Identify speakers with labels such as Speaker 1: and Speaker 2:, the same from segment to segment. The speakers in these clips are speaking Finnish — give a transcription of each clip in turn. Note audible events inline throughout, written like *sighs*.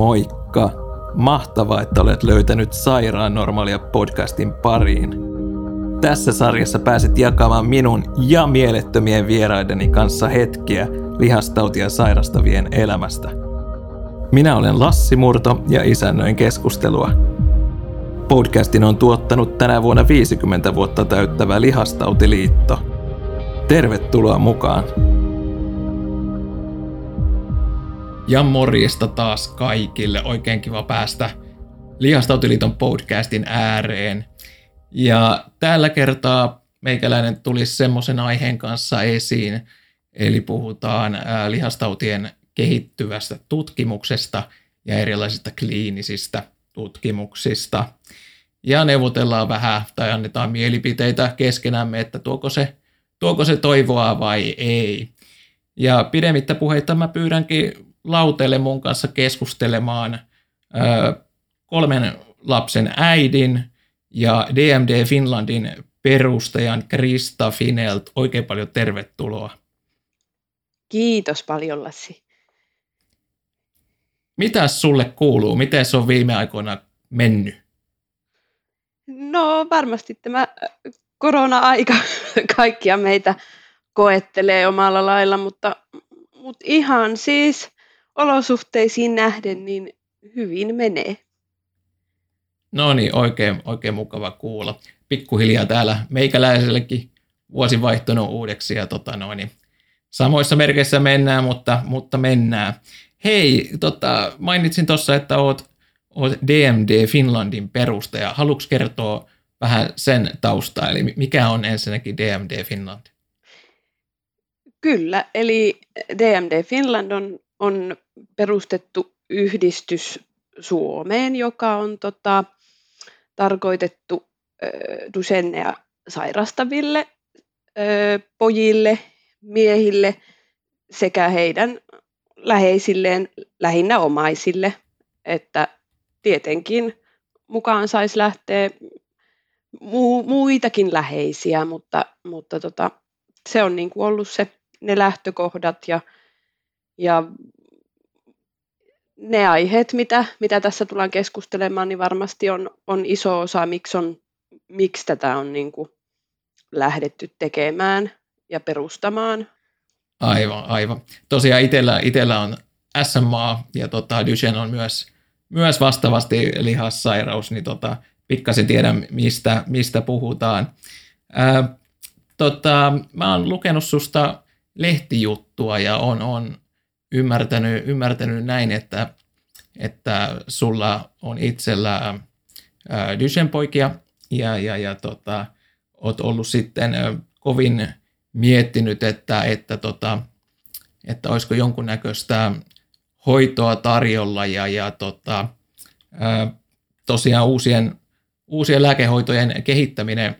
Speaker 1: Moikka! Mahtavaa, että olet löytänyt Sairaan normaalia podcastin pariin. Tässä sarjassa pääset jakamaan minun ja mielettömien vieraideni kanssa hetkiä lihastautia sairastavien elämästä. Minä olen Lassi Murto ja isännöin keskustelua. Podcastin on tuottanut tänä vuonna 50 vuotta täyttävä Lihastautiliitto. Tervetuloa mukaan! Ja morjesta taas kaikille. Oikein kiva päästä Lihastautiliiton podcastin ääreen. Ja tällä kertaa meikäläinen tulisi semmoisen aiheen kanssa esiin, eli puhutaan lihastautien kehittyvästä tutkimuksesta ja erilaisista kliinisistä tutkimuksista. Ja neuvotellaan vähän tai annetaan mielipiteitä keskenämme, että tuoko se, tuoko se toivoa vai ei. Ja pidemmittä puheita mä pyydänkin lauteelle mun kanssa keskustelemaan ö, kolmen lapsen äidin ja DMD Finlandin perustajan Krista Finelt. Oikein paljon tervetuloa.
Speaker 2: Kiitos paljon Lassi.
Speaker 1: Mitä sulle kuuluu? Miten se on viime aikoina mennyt?
Speaker 2: No varmasti tämä korona-aika *laughs* kaikkia meitä koettelee omalla lailla, mutta, mutta ihan siis olosuhteisiin nähden niin hyvin menee.
Speaker 1: No niin, oikein, oikein mukava kuulla. Pikkuhiljaa täällä meikäläisellekin vuosi vaihtunut uudeksi ja tota noin, niin samoissa merkeissä mennään, mutta, mutta mennään. Hei, tota, mainitsin tuossa, että oot, oot DMD Finlandin perustaja. Haluatko kertoa vähän sen taustaa, eli mikä on ensinnäkin DMD Finland?
Speaker 2: Kyllä, eli DMD Finland on on perustettu yhdistys Suomeen, joka on tota, tarkoitettu ö, Duchennea sairastaville ö, pojille, miehille sekä heidän läheisilleen, lähinnä omaisille, että tietenkin mukaan saisi lähteä mu- muitakin läheisiä, mutta, mutta tota, se on niin kuin ollut se, ne lähtökohdat ja ja ne aiheet, mitä, mitä tässä tullaan keskustelemaan, niin varmasti on, on iso osa, miksi, on, miksi tätä on niin kuin lähdetty tekemään ja perustamaan.
Speaker 1: Aivan, aivan. Tosiaan itsellä, itsellä on SMA ja tota, Duchenne on myös, myös vastaavasti lihassairaus, niin tota, pikkasen tiedän, mistä, mistä puhutaan. Ää, tota, mä oon lukenut susta lehtijuttua ja on, on ymmärtänyt, ymmärtänyt näin, että, että sulla on itsellä Duchenne-poikia ja, ja, ja tota, oot ollut sitten kovin miettinyt, että, että, tota, että olisiko jonkunnäköistä hoitoa tarjolla ja, ja tota, ää, tosiaan uusien, uusien lääkehoitojen kehittäminen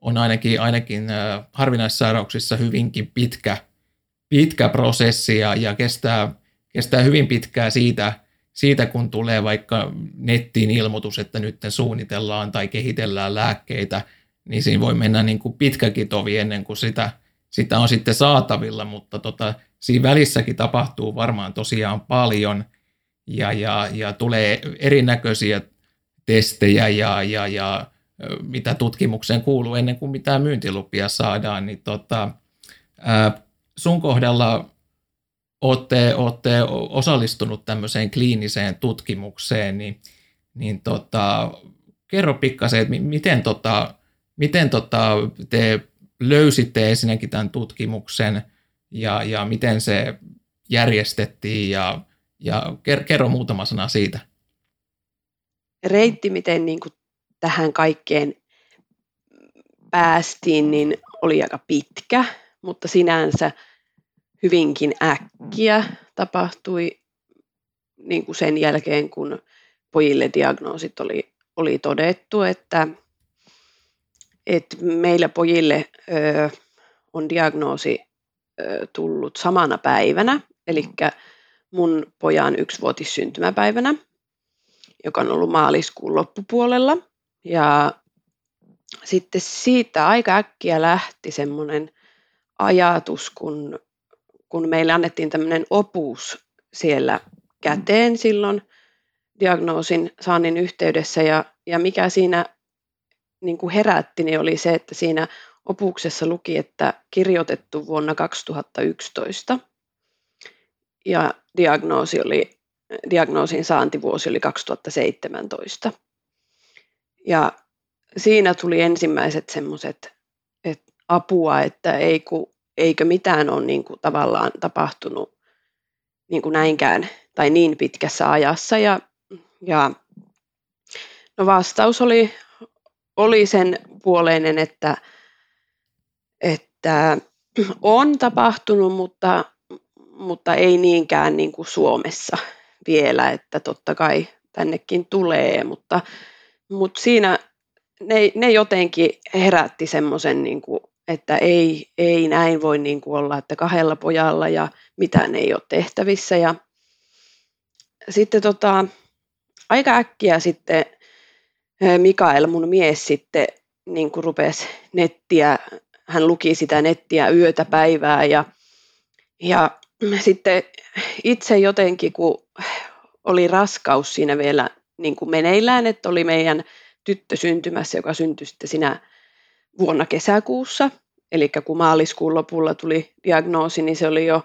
Speaker 1: on ainakin, ainakin harvinaissairauksissa hyvinkin pitkä – pitkä prosessi ja, ja kestää, kestää hyvin pitkää siitä, siitä, kun tulee vaikka nettiin ilmoitus, että nyt suunnitellaan tai kehitellään lääkkeitä, niin siinä voi mennä niin kuin pitkäkin tovi ennen kuin sitä, sitä on sitten saatavilla, mutta tota, siinä välissäkin tapahtuu varmaan tosiaan paljon ja, ja, ja tulee erinäköisiä testejä ja, ja, ja mitä tutkimukseen kuuluu ennen kuin mitään myyntilupia saadaan, niin tota, ää, sun kohdalla olette, olette osallistunut tämmöiseen kliiniseen tutkimukseen, niin, niin tota, kerro pikkasen, että miten, tota, miten tota, te löysitte ensinnäkin tämän tutkimuksen ja, ja miten se järjestettiin ja, ja kerro muutama sana siitä.
Speaker 2: Reitti, miten niin kuin tähän kaikkeen päästiin, niin oli aika pitkä, mutta sinänsä hyvinkin äkkiä tapahtui niin kuin sen jälkeen, kun pojille diagnoosit oli, oli todettu, että, että meillä pojille ö, on diagnoosi ö, tullut samana päivänä, eli mun pojan yksivuotissyntymäpäivänä, joka on ollut maaliskuun loppupuolella. Ja sitten siitä aika äkkiä lähti semmoinen ajatus, kun kun meille annettiin tämmöinen opus siellä käteen silloin diagnoosin saannin yhteydessä ja, ja mikä siinä niin kuin herätti, niin oli se, että siinä opuksessa luki, että kirjoitettu vuonna 2011 ja diagnoosi oli, diagnoosin saantivuosi oli 2017. Ja siinä tuli ensimmäiset semmoiset että apua, että ei ku, eikö mitään ole niin kuin tavallaan tapahtunut niin kuin näinkään tai niin pitkässä ajassa. Ja, ja no vastaus oli, oli sen puoleinen, että, että on tapahtunut, mutta, mutta ei niinkään niin kuin Suomessa vielä, että totta kai tännekin tulee, mutta, mutta siinä ne, ne jotenkin herätti semmoisen, niin että ei, ei näin voi niin kuin olla, että kahdella pojalla ja mitään ei ole tehtävissä. Ja sitten tota, aika äkkiä sitten Mikael, mun mies, sitten niin kuin rupesi nettiä, hän luki sitä nettiä yötä päivää ja, ja sitten itse jotenkin, kun oli raskaus siinä vielä niin kuin meneillään, että oli meidän tyttö syntymässä, joka syntyi sitten siinä vuonna kesäkuussa. Eli kun maaliskuun lopulla tuli diagnoosi, niin se oli jo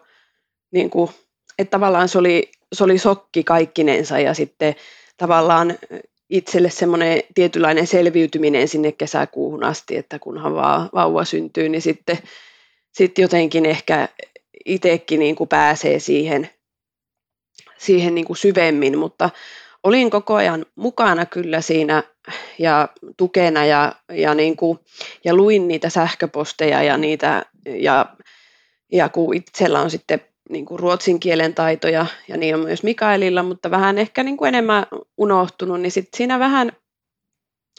Speaker 2: niin kuin, että tavallaan se oli, se oli sokki kaikkinensa ja sitten tavallaan itselle semmoinen tietynlainen selviytyminen sinne kesäkuuhun asti, että kunhan vaan vauva syntyy, niin sitten, sitten jotenkin ehkä itsekin niin kuin pääsee siihen, siihen niin kuin syvemmin, mutta olin koko ajan mukana kyllä siinä ja tukena ja, ja, niin kuin, ja luin niitä sähköposteja ja niitä ja, ja kun itsellä on sitten niin kuin ruotsin kielen taitoja ja niin on myös Mikaelilla, mutta vähän ehkä niin kuin enemmän unohtunut, niin sitten siinä vähän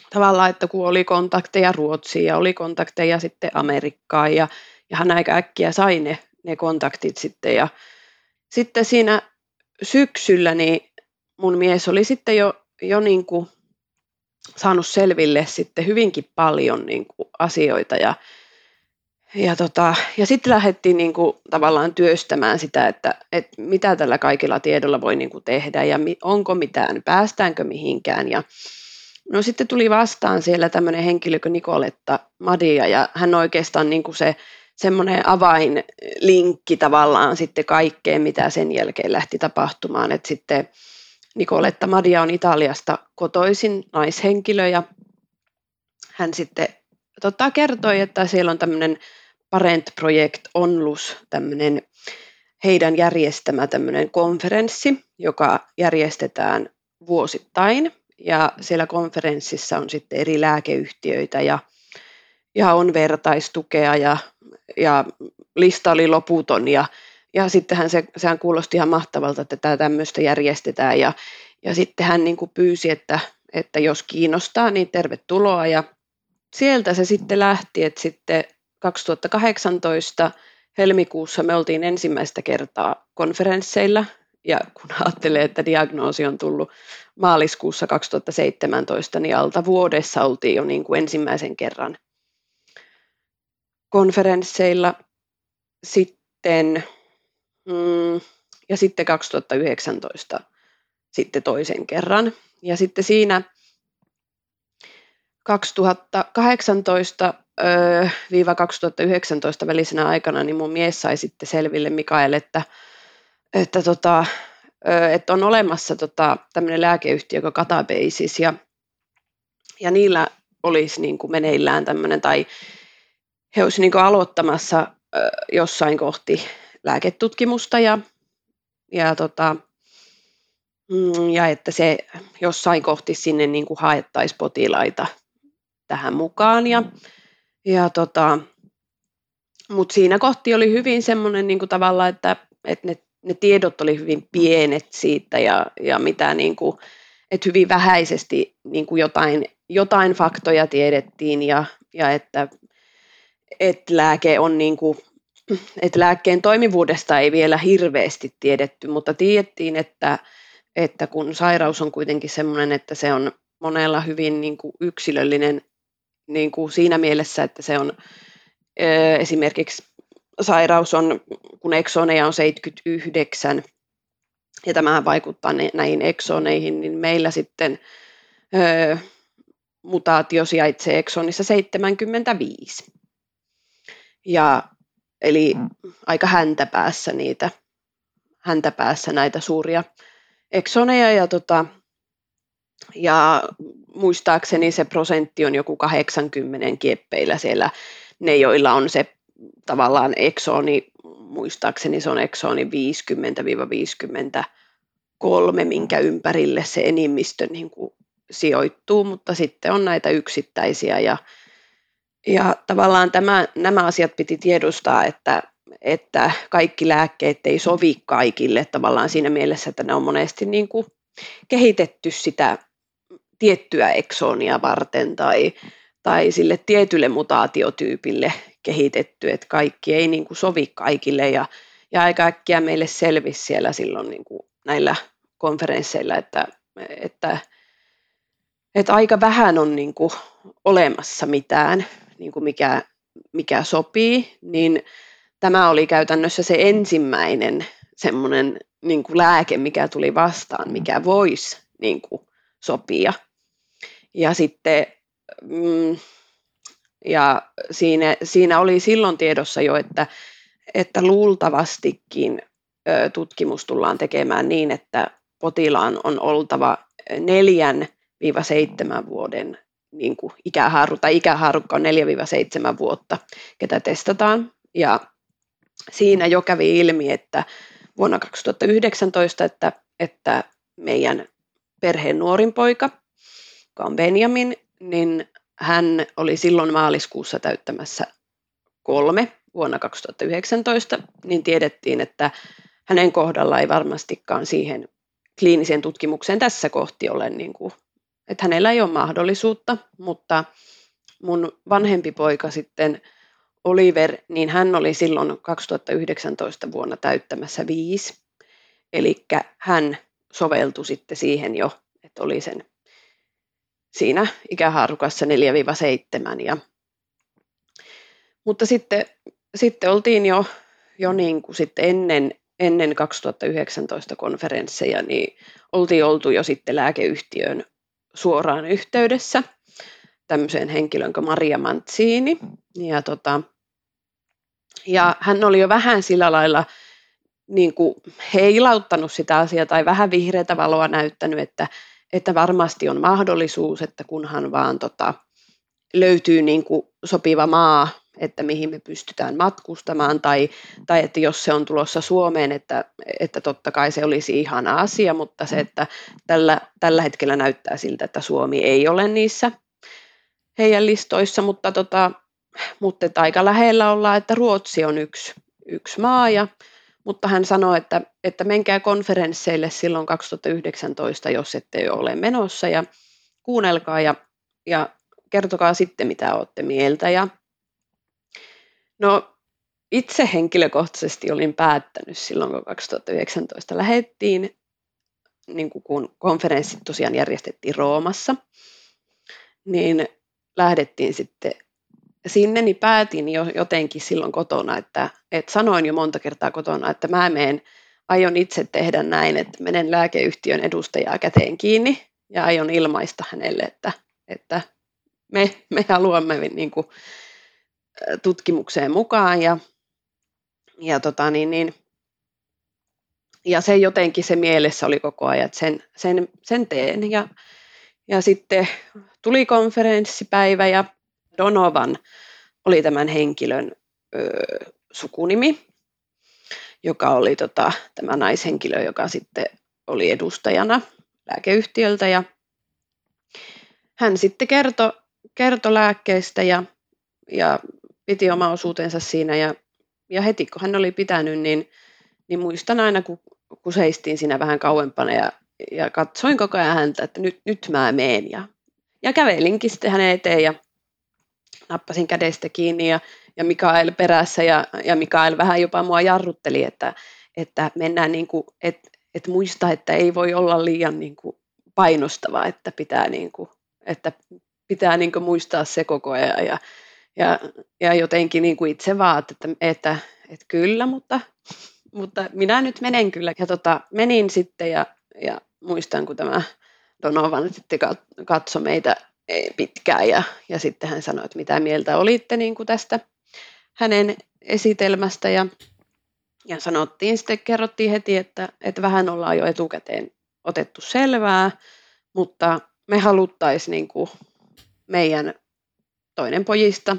Speaker 2: tavallaan, että kun oli kontakteja Ruotsiin ja oli kontakteja sitten Amerikkaan ja, ja hän aika äkkiä sai ne, ne kontaktit sitten ja sitten siinä syksyllä niin mun mies oli sitten jo, jo niin kuin saanut selville sitten hyvinkin paljon niin kuin asioita ja, ja, tota, ja sitten lähdettiin niin kuin tavallaan työstämään sitä, että, että mitä tällä kaikilla tiedolla voi niin kuin tehdä ja onko mitään, päästäänkö mihinkään. Ja, no sitten tuli vastaan siellä tämmöinen henkilö kuin Nikoletta Madia ja hän oikeastaan niin kuin se semmoinen avainlinkki tavallaan sitten kaikkeen, mitä sen jälkeen lähti tapahtumaan. Että sitten Nicoletta Madia on Italiasta kotoisin naishenkilö ja hän sitten tota, kertoi, että siellä on tämmöinen Parent Project Onlus, tämmöinen heidän järjestämä tämmöinen konferenssi, joka järjestetään vuosittain. Ja siellä konferenssissa on sitten eri lääkeyhtiöitä ja, ja on vertaistukea ja, ja lista oli loputon ja ja sittenhän se, sehän kuulosti ihan mahtavalta, että tämä tämmöistä järjestetään. Ja, ja sitten hän niin kuin pyysi, että, että jos kiinnostaa, niin tervetuloa. Ja sieltä se sitten lähti, että sitten 2018 helmikuussa me oltiin ensimmäistä kertaa konferensseilla. Ja kun ajattelee, että diagnoosi on tullut maaliskuussa 2017, niin alta vuodessa oltiin jo niin kuin ensimmäisen kerran konferensseilla. Sitten Mm, ja sitten 2019 sitten toisen kerran. Ja sitten siinä 2018 2019 välisenä aikana niin mun mies sai sitten selville Mikael, että, että, tota, että on olemassa tota, tämmöinen lääkeyhtiö kuin Catabasis ja, ja niillä olisi niin kuin meneillään tämmöinen tai he olisivat niin aloittamassa jossain kohti lääketutkimusta ja, ja, tota, mm, ja että se jossain kohti sinne niin kuin haettaisiin potilaita tähän mukaan. Ja, ja tota, mutta siinä kohti oli hyvin semmoinen niin kuin tavalla, että, että ne, ne tiedot oli hyvin pienet siitä ja, ja mitä niin kuin, että hyvin vähäisesti niin kuin jotain, jotain faktoja tiedettiin ja, ja että, että lääke on niin kuin että lääkkeen toimivuudesta ei vielä hirveästi tiedetty, mutta tiedettiin, että, että kun sairaus on kuitenkin sellainen, että se on monella hyvin niin kuin yksilöllinen niin kuin siinä mielessä, että se on esimerkiksi sairaus on, kun eksoneja on 79, ja tämähän vaikuttaa näihin eksoneihin, niin meillä sitten mutaatio sijaitsee eksonissa 75. Ja, eli aika häntäpäässä niitä, häntäpäässä näitä suuria eksoneja ja, tota, ja muistaakseni se prosentti on joku 80 kieppeillä siellä. Ne, joilla on se tavallaan eksoni, muistaakseni se on eksoni 50-53, minkä ympärille se enimmistö niin kuin sijoittuu, mutta sitten on näitä yksittäisiä ja, ja tavallaan tämä, nämä asiat piti tiedostaa, että, että kaikki lääkkeet ei sovi kaikille tavallaan siinä mielessä, että ne on monesti niin kuin kehitetty sitä tiettyä eksonia varten tai, tai sille tietylle mutaatiotyypille kehitetty, että kaikki ei niin kuin sovi kaikille. Ja, ja aika äkkiä meille selvisi siellä silloin niin kuin näillä konferensseilla, että, että, että aika vähän on niin kuin olemassa mitään, niin kuin mikä, mikä sopii, niin tämä oli käytännössä se ensimmäinen semmoinen niin kuin lääke, mikä tuli vastaan, mikä voisi niin kuin sopia. Ja sitten mm, ja siinä, siinä oli silloin tiedossa jo, että, että luultavastikin ö, tutkimus tullaan tekemään niin, että potilaan on oltava neljän viiva seitsemän vuoden niin kuin ikähaaru, tai ikähaarukka on 4-7 vuotta, ketä testataan. Ja siinä jo kävi ilmi, että vuonna 2019, että, että meidän perheen nuorin poika, joka on Benjamin, niin hän oli silloin maaliskuussa täyttämässä kolme vuonna 2019, niin tiedettiin, että hänen kohdalla ei varmastikaan siihen kliiniseen tutkimukseen tässä kohti ole, niin kuin, että hänellä ei ole mahdollisuutta, mutta mun vanhempi poika sitten Oliver, niin hän oli silloin 2019 vuonna täyttämässä viisi, eli hän soveltui sitten siihen jo, että oli sen siinä ikähaarukassa 4-7. Ja, mutta sitten, sitten oltiin jo, jo niin kuin sitten ennen, ennen 2019 konferensseja, niin oltiin oltu jo sitten lääkeyhtiön suoraan yhteydessä tämmöiseen henkilön kuin Maria Mantsiini. Ja, tota, ja hän oli jo vähän sillä lailla niin kuin heilauttanut sitä asiaa tai vähän vihreätä valoa näyttänyt, että, että varmasti on mahdollisuus, että kunhan vaan tota, löytyy niin kuin sopiva maa, että mihin me pystytään matkustamaan, tai, tai että jos se on tulossa Suomeen, että, että totta kai se olisi ihana asia, mutta se, että tällä, tällä hetkellä näyttää siltä, että Suomi ei ole niissä heidän listoissa, mutta, tota, mutta että aika lähellä ollaan, että Ruotsi on yksi, yksi maa, ja mutta hän sanoi, että, että menkää konferensseille silloin 2019, jos ette ole menossa ja kuunnelkaa ja, ja kertokaa sitten, mitä olette mieltä. Ja, no, itse henkilökohtaisesti olin päättänyt silloin, kun 2019 lähettiin, niin kun konferenssit tosiaan järjestettiin Roomassa, niin lähdettiin sitten sinne, niin päätin jo jotenkin silloin kotona, että, että sanoin jo monta kertaa kotona, että mä menen, aion itse tehdä näin, että menen lääkeyhtiön edustajaa käteen kiinni ja aion ilmaista hänelle, että, että me, me haluamme niin kuin, tutkimukseen mukaan ja, ja, tota, niin, niin, ja se jotenkin se mielessä oli koko ajan, että sen, sen, sen teen. Ja, ja sitten tuli konferenssipäivä ja Donovan oli tämän henkilön ö, sukunimi, joka oli tota, tämä naishenkilö, joka sitten oli edustajana lääkeyhtiöltä. Ja hän sitten kertoi kerto lääkkeestä ja, ja piti oma osuutensa siinä ja, ja heti kun hän oli pitänyt, niin, niin muistan aina, kun, kun seistiin siinä vähän kauempana ja, ja katsoin koko ajan häntä, että nyt, nyt mä meen ja, ja kävelinkin sitten hänen eteen ja nappasin kädestä kiinni ja, ja Mikael perässä ja, ja Mikael vähän jopa mua jarrutteli, että, että mennään niin kuin, että, että muista, että ei voi olla liian niin kuin painostava, että pitää, niin kuin, että pitää niin kuin muistaa se koko ajan ja, ja, ja jotenkin niin kuin itse vaan, että, että, että, että kyllä, mutta, mutta minä nyt menen kyllä. Ja tota, menin sitten ja, ja muistan, kun tämä Donovan sitten katsoi meitä e, pitkään ja, ja sitten hän sanoi, että mitä mieltä olitte niin kuin tästä hänen esitelmästä ja, ja sanottiin sitten, kerrottiin heti, että, että vähän ollaan jo etukäteen otettu selvää, mutta me haluttaisiin niin kuin meidän toinen pojista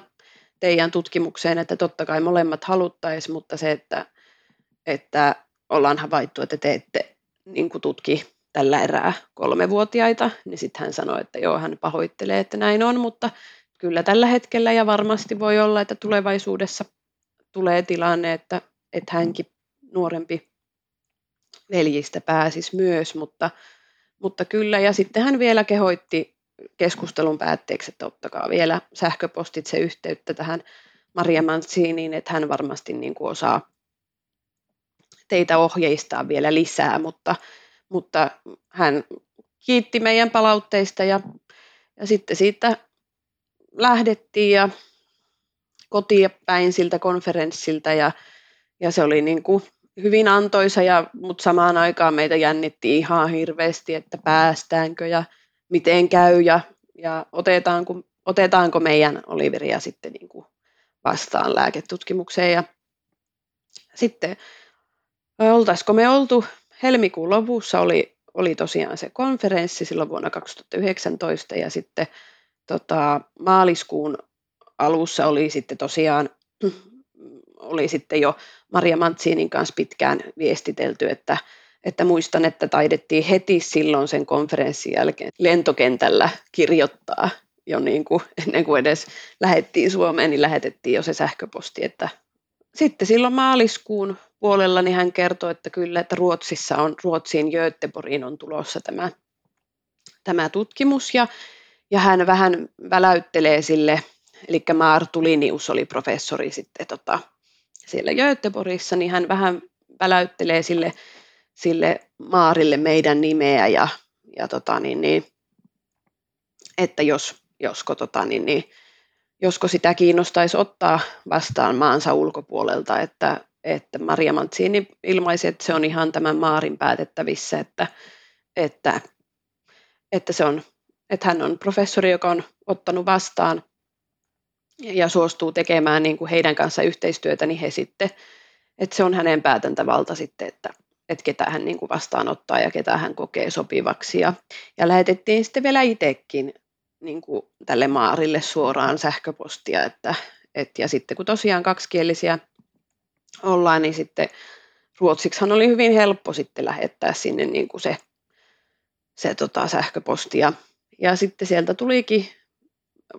Speaker 2: teidän tutkimukseen, että totta kai molemmat haluttaisiin, mutta se, että, että ollaan havaittu, että te ette niin tutki tällä erää kolmevuotiaita, niin sitten hän sanoi, että joo, hän pahoittelee, että näin on, mutta kyllä tällä hetkellä ja varmasti voi olla, että tulevaisuudessa tulee tilanne, että, että hänkin nuorempi veljistä pääsisi myös, mutta, mutta kyllä. Ja sitten hän vielä kehoitti keskustelun päätteeksi, että ottakaa vielä sähköpostitse yhteyttä tähän Maria Mantsiniin, että hän varmasti niin kuin osaa teitä ohjeistaa vielä lisää, mutta, mutta hän kiitti meidän palautteista ja, ja sitten siitä lähdettiin ja kotiin päin siltä konferenssilta ja, ja se oli niin kuin hyvin antoisa, ja, mutta samaan aikaan meitä jännitti ihan hirveästi, että päästäänkö ja miten käy ja, ja otetaanko, otetaanko meidän Oliveria sitten niin kuin vastaan lääketutkimukseen. Ja sitten oltaisiko me oltu helmikuun lopussa oli, oli tosiaan se konferenssi silloin vuonna 2019 ja sitten tota, maaliskuun alussa oli sitten tosiaan oli sitten jo Maria Mantsinin kanssa pitkään viestitelty, että, että muistan, että taidettiin heti silloin sen konferenssin jälkeen lentokentällä kirjoittaa jo niin kuin, ennen kuin edes lähettiin Suomeen, niin lähetettiin jo se sähköposti, että sitten silloin maaliskuun puolella niin hän kertoi, että kyllä, että Ruotsissa on, Ruotsiin Göteborgiin on tulossa tämä, tämä tutkimus ja, ja hän vähän väläyttelee sille, eli Maar Tulinius oli professori sitten tota, siellä Göteborgissa, niin hän vähän väläyttelee sille, sille Maarille meidän nimeä ja, ja tota, niin, niin, että jos, josko, tota, niin, niin, josko sitä kiinnostaisi ottaa vastaan maansa ulkopuolelta, että, että Maria Mantsini ilmaisi, että se on ihan tämän Maarin päätettävissä, että, että, että, se on, että hän on professori, joka on ottanut vastaan ja suostuu tekemään niin kuin heidän kanssa yhteistyötä, niin he sitten, että se on hänen päätäntävalta sitten, että, että ketä hän niin kuin vastaanottaa ja ketä hän kokee sopivaksi. Ja, ja lähetettiin sitten vielä itsekin niin kuin tälle Maarille suoraan sähköpostia, että, et, ja sitten kun tosiaan kaksikielisiä ollaan, niin sitten ruotsiksihan oli hyvin helppo sitten lähettää sinne niin kuin se, se tota, sähköpostia. Ja sitten sieltä tulikin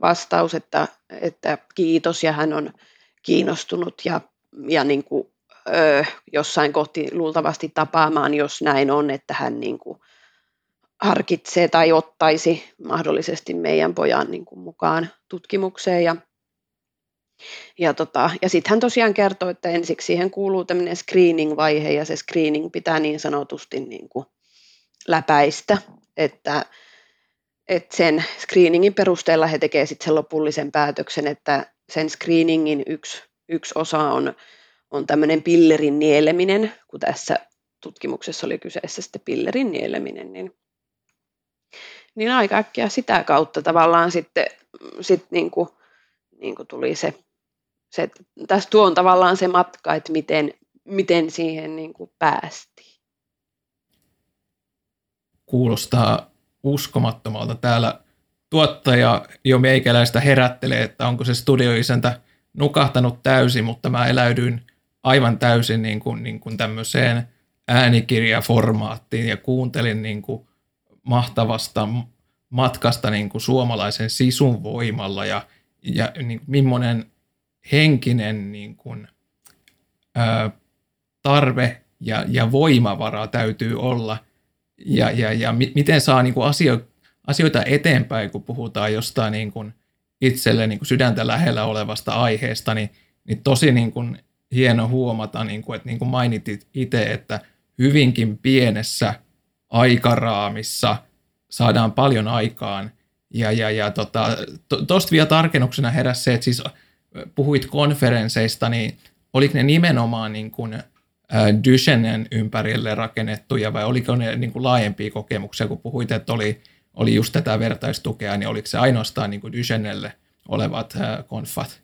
Speaker 2: vastaus, että, että kiitos ja hän on kiinnostunut ja, ja niin kuin, ö, jossain kohti luultavasti tapaamaan, jos näin on, että hän niin kuin harkitsee tai ottaisi mahdollisesti meidän pojan niin kuin mukaan tutkimukseen. Ja, ja, tota, ja sitten hän tosiaan kertoi, että ensiksi siihen kuuluu tämmöinen screening-vaihe ja se screening pitää niin sanotusti niin kuin läpäistä, että että sen screeningin perusteella he tekevät sitten sen lopullisen päätöksen, että sen screeningin yksi, yksi osa on, on tämmöinen pillerin nieleminen, kun tässä tutkimuksessa oli kyseessä sitten pillerin nieleminen, niin, niin aika äkkiä sitä kautta tavallaan sitten sit niin kuin, niin kuin tuli se, se tässä tuo on tavallaan se matka, että miten, miten siihen niin kuin päästiin.
Speaker 1: Kuulostaa uskomattomalta. Täällä tuottaja jo meikäläistä herättelee, että onko se studioisäntä nukahtanut täysin, mutta mä eläydyin aivan täysin niin kuin, niin kuin tämmöiseen äänikirjaformaattiin ja kuuntelin niin kuin mahtavasta matkasta niin kuin suomalaisen sisun voimalla ja, ja niin kuin millainen henkinen niin kuin, ää, tarve ja, ja voimavara täytyy olla – ja, ja, ja miten saa niin kuin asio, asioita eteenpäin, kun puhutaan jostain niin kuin itselle niin kuin sydäntä lähellä olevasta aiheesta, niin, niin tosi niin kuin hieno huomata, niin kuin, että niin kuin mainitit itse, että hyvinkin pienessä aikaraamissa saadaan paljon aikaan. Ja, ja, ja tota, tuosta to, vielä tarkennuksena heräsi se, että siis puhuit konferensseista, niin oliko ne nimenomaan niin kuin, Duchenen ympärille rakennettuja vai oliko ne niin kuin laajempia kokemuksia, kun puhuit, että oli, oli just tätä vertaistukea, niin oliko se ainoastaan niin kuin Duchenelle olevat konfat?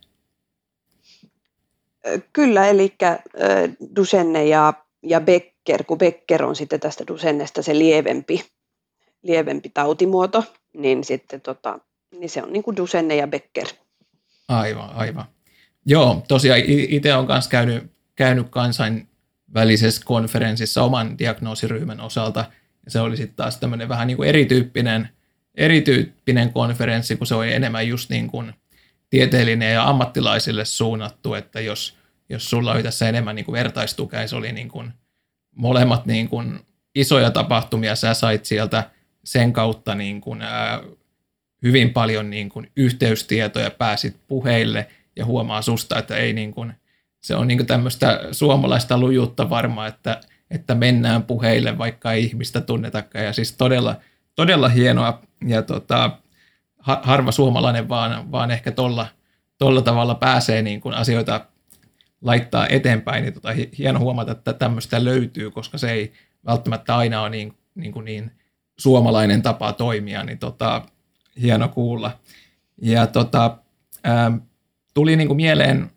Speaker 2: Kyllä, eli Duchenne ja, ja Becker, kun Becker on sitten tästä Duchennesta se lievempi, lievempi tautimuoto, niin sitten tota, niin se on niin kuin Duchenne ja Becker.
Speaker 1: Aivan, aivan. Joo, tosiaan itse olen myös käynyt, käynyt kansainvälisessä konferenssissa oman diagnoosiryhmän osalta, se oli sitten taas tämmöinen vähän niin kuin erityyppinen, erityyppinen konferenssi, kun se oli enemmän just niin kuin tieteellinen ja ammattilaisille suunnattu, että jos, jos sulla oli tässä enemmän niin kuin vertaistukea, se oli niin kuin molemmat niin kuin isoja tapahtumia, sä sait sieltä sen kautta niin kuin, ää, hyvin paljon niin kuin yhteystietoja, pääsit puheille ja huomaa susta, että ei niin kuin, se on niin kuin tämmöistä suomalaista lujuutta varmaan, että, että mennään puheille, vaikka ei ihmistä tunnetakaan. Ja siis todella, todella hienoa ja tota, harva suomalainen vaan, vaan ehkä tuolla tolla tavalla pääsee niin kuin asioita laittaa eteenpäin. Niin tota, hieno huomata, että tämmöistä löytyy, koska se ei välttämättä aina ole niin, niin, kuin niin suomalainen tapa toimia. Niin tota, hieno kuulla. Ja tota, ää, tuli niin kuin mieleen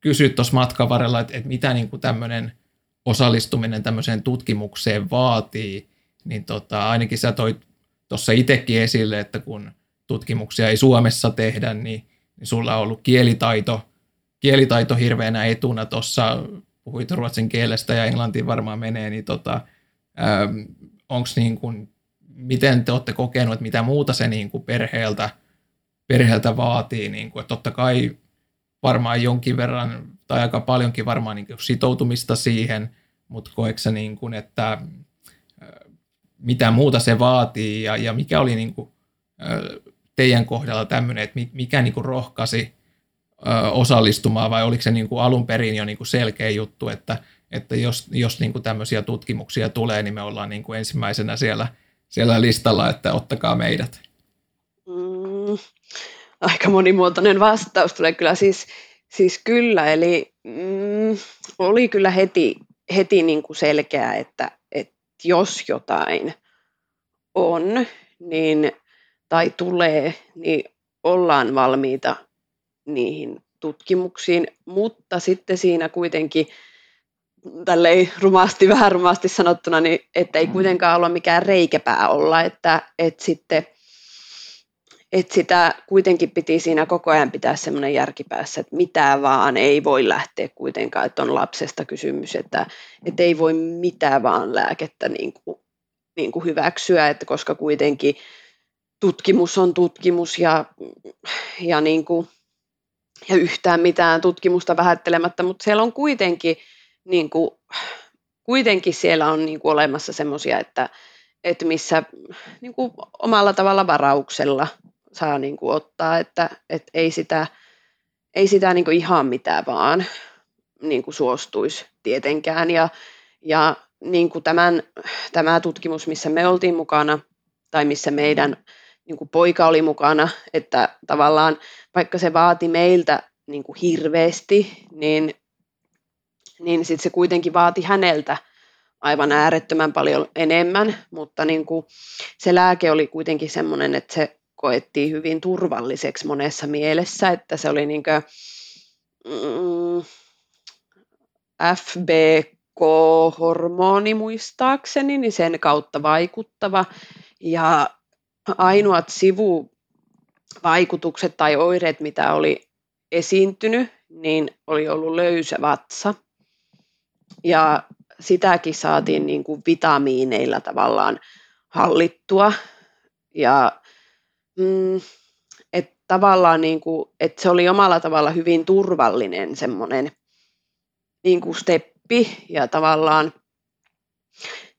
Speaker 1: kysyä tuossa matkan varrella, että, että mitä niin kuin tämmöinen osallistuminen tämmöiseen tutkimukseen vaatii, niin tota, ainakin sä toit tuossa itsekin esille, että kun tutkimuksia ei Suomessa tehdä, niin, niin sulla on ollut kielitaito, kielitaito hirveänä etuna tuossa, puhuit ruotsin kielestä ja englantiin varmaan menee, niin tota, onko niin kuin miten te olette kokenut, että mitä muuta se niin kuin perheeltä, perheeltä vaatii. Niin kuin, että totta kai varmaan jonkin verran tai aika paljonkin varmaan niin kuin sitoutumista siihen, mutta koetko niin kuin, että mitä muuta se vaatii ja, ja mikä oli niin kuin, teidän kohdalla tämmöinen, että mikä niin kuin rohkasi osallistumaan vai oliko se niin kuin alun perin jo niin kuin selkeä juttu, että, että jos, jos niin kuin tämmöisiä tutkimuksia tulee, niin me ollaan niin kuin ensimmäisenä siellä – siellä listalla, että ottakaa meidät?
Speaker 2: Mm, aika monimuotoinen vastaus tulee kyllä siis, siis kyllä, eli mm, oli kyllä heti, heti niin kuin selkeää, että, että jos jotain on niin, tai tulee, niin ollaan valmiita niihin tutkimuksiin, mutta sitten siinä kuitenkin – tälleen rumasti, vähän rumasti sanottuna, niin että ei kuitenkaan olla mikään reikäpää olla, että, että sitten että sitä kuitenkin piti siinä koko ajan pitää semmoinen järkipäässä, että mitä vaan ei voi lähteä kuitenkaan, että on lapsesta kysymys, että, että ei voi mitään vaan lääkettä niin kuin, niin kuin hyväksyä, että koska kuitenkin tutkimus on tutkimus ja, ja, niin kuin, ja yhtään mitään tutkimusta vähättelemättä, mutta siellä on kuitenkin niin kuin, kuitenkin siellä on niin kuin olemassa semmoisia, että, että missä niin kuin omalla tavalla varauksella saa niin kuin ottaa, että, että ei sitä, ei sitä niin kuin ihan mitään vaan niin kuin suostuisi tietenkään. Ja, ja niin kuin tämän, tämä tutkimus, missä me oltiin mukana, tai missä meidän niin kuin poika oli mukana, että tavallaan vaikka se vaati meiltä niin kuin hirveästi, niin niin sitten se kuitenkin vaati häneltä aivan äärettömän paljon enemmän, mutta niin kuin se lääke oli kuitenkin semmoinen, että se koettiin hyvin turvalliseksi monessa mielessä, että se oli niin kuin, mm, FBK-hormoni muistaakseni, niin sen kautta vaikuttava. Ja ainoat sivuvaikutukset tai oireet, mitä oli esiintynyt, niin oli ollut löysä vatsa – ja sitäkin saatiin niin kuin vitamiineilla tavallaan hallittua. Ja mm, että tavallaan niin kuin, että se oli omalla tavalla hyvin turvallinen semmoinen niin kuin steppi ja tavallaan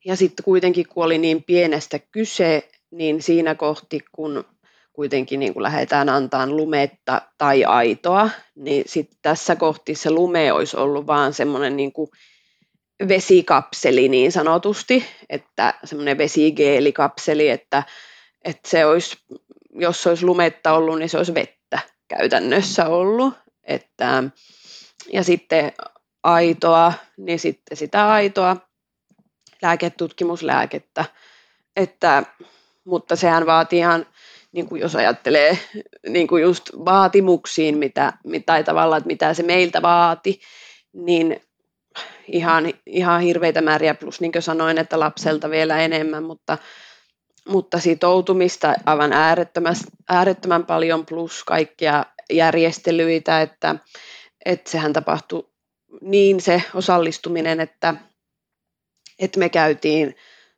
Speaker 2: ja sitten kuitenkin kun oli niin pienestä kyse, niin siinä kohti kun kuitenkin niin kuin lähdetään antamaan lumetta tai aitoa, niin sitten tässä kohti se lume olisi ollut vaan semmoinen niin kuin vesikapseli niin sanotusti, että semmoinen vesigeelikapseli, että, että se olisi, jos se olisi lumetta ollut, niin se olisi vettä käytännössä ollut. Että, ja sitten aitoa, niin sitten sitä aitoa lääketutkimuslääkettä. Että, mutta sehän vaatii ihan, niin kuin jos ajattelee niin kuin just vaatimuksiin, mitä, tai tavallaan, että mitä se meiltä vaati, niin ihan, ihan hirveitä määriä, plus niin kuin sanoin, että lapselta vielä enemmän, mutta, mutta sitoutumista aivan äärettömän, äärettömän paljon, plus kaikkia järjestelyitä, että, että sehän tapahtui niin se osallistuminen, että, että me käytiin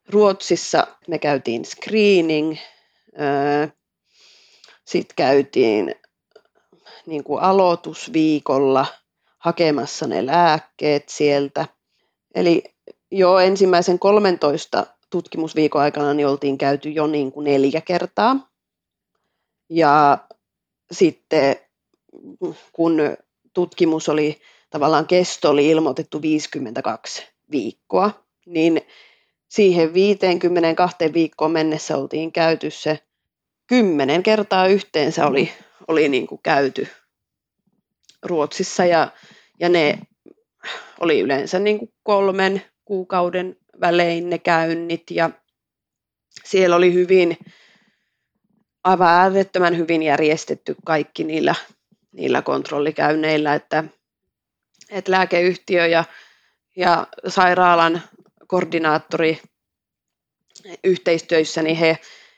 Speaker 2: Ruotsissa, me käytiin screening, sitten käytiin niin kuin aloitusviikolla hakemassa ne lääkkeet sieltä. Eli jo ensimmäisen 13 tutkimusviikon aikana niin oltiin käyty jo niin kuin neljä kertaa. Ja sitten kun tutkimus oli, tavallaan kesto oli ilmoitettu 52 viikkoa, niin siihen 52 viikkoon mennessä oltiin käyty se kymmenen kertaa yhteensä oli, oli niin kuin käyty Ruotsissa ja, ja ne oli yleensä niin kuin kolmen kuukauden välein ne käynnit ja siellä oli hyvin, aivan äärettömän hyvin järjestetty kaikki niillä, niillä kontrollikäynneillä, että, että lääkeyhtiö ja, ja sairaalan koordinaattori yhteistyössä, niin he,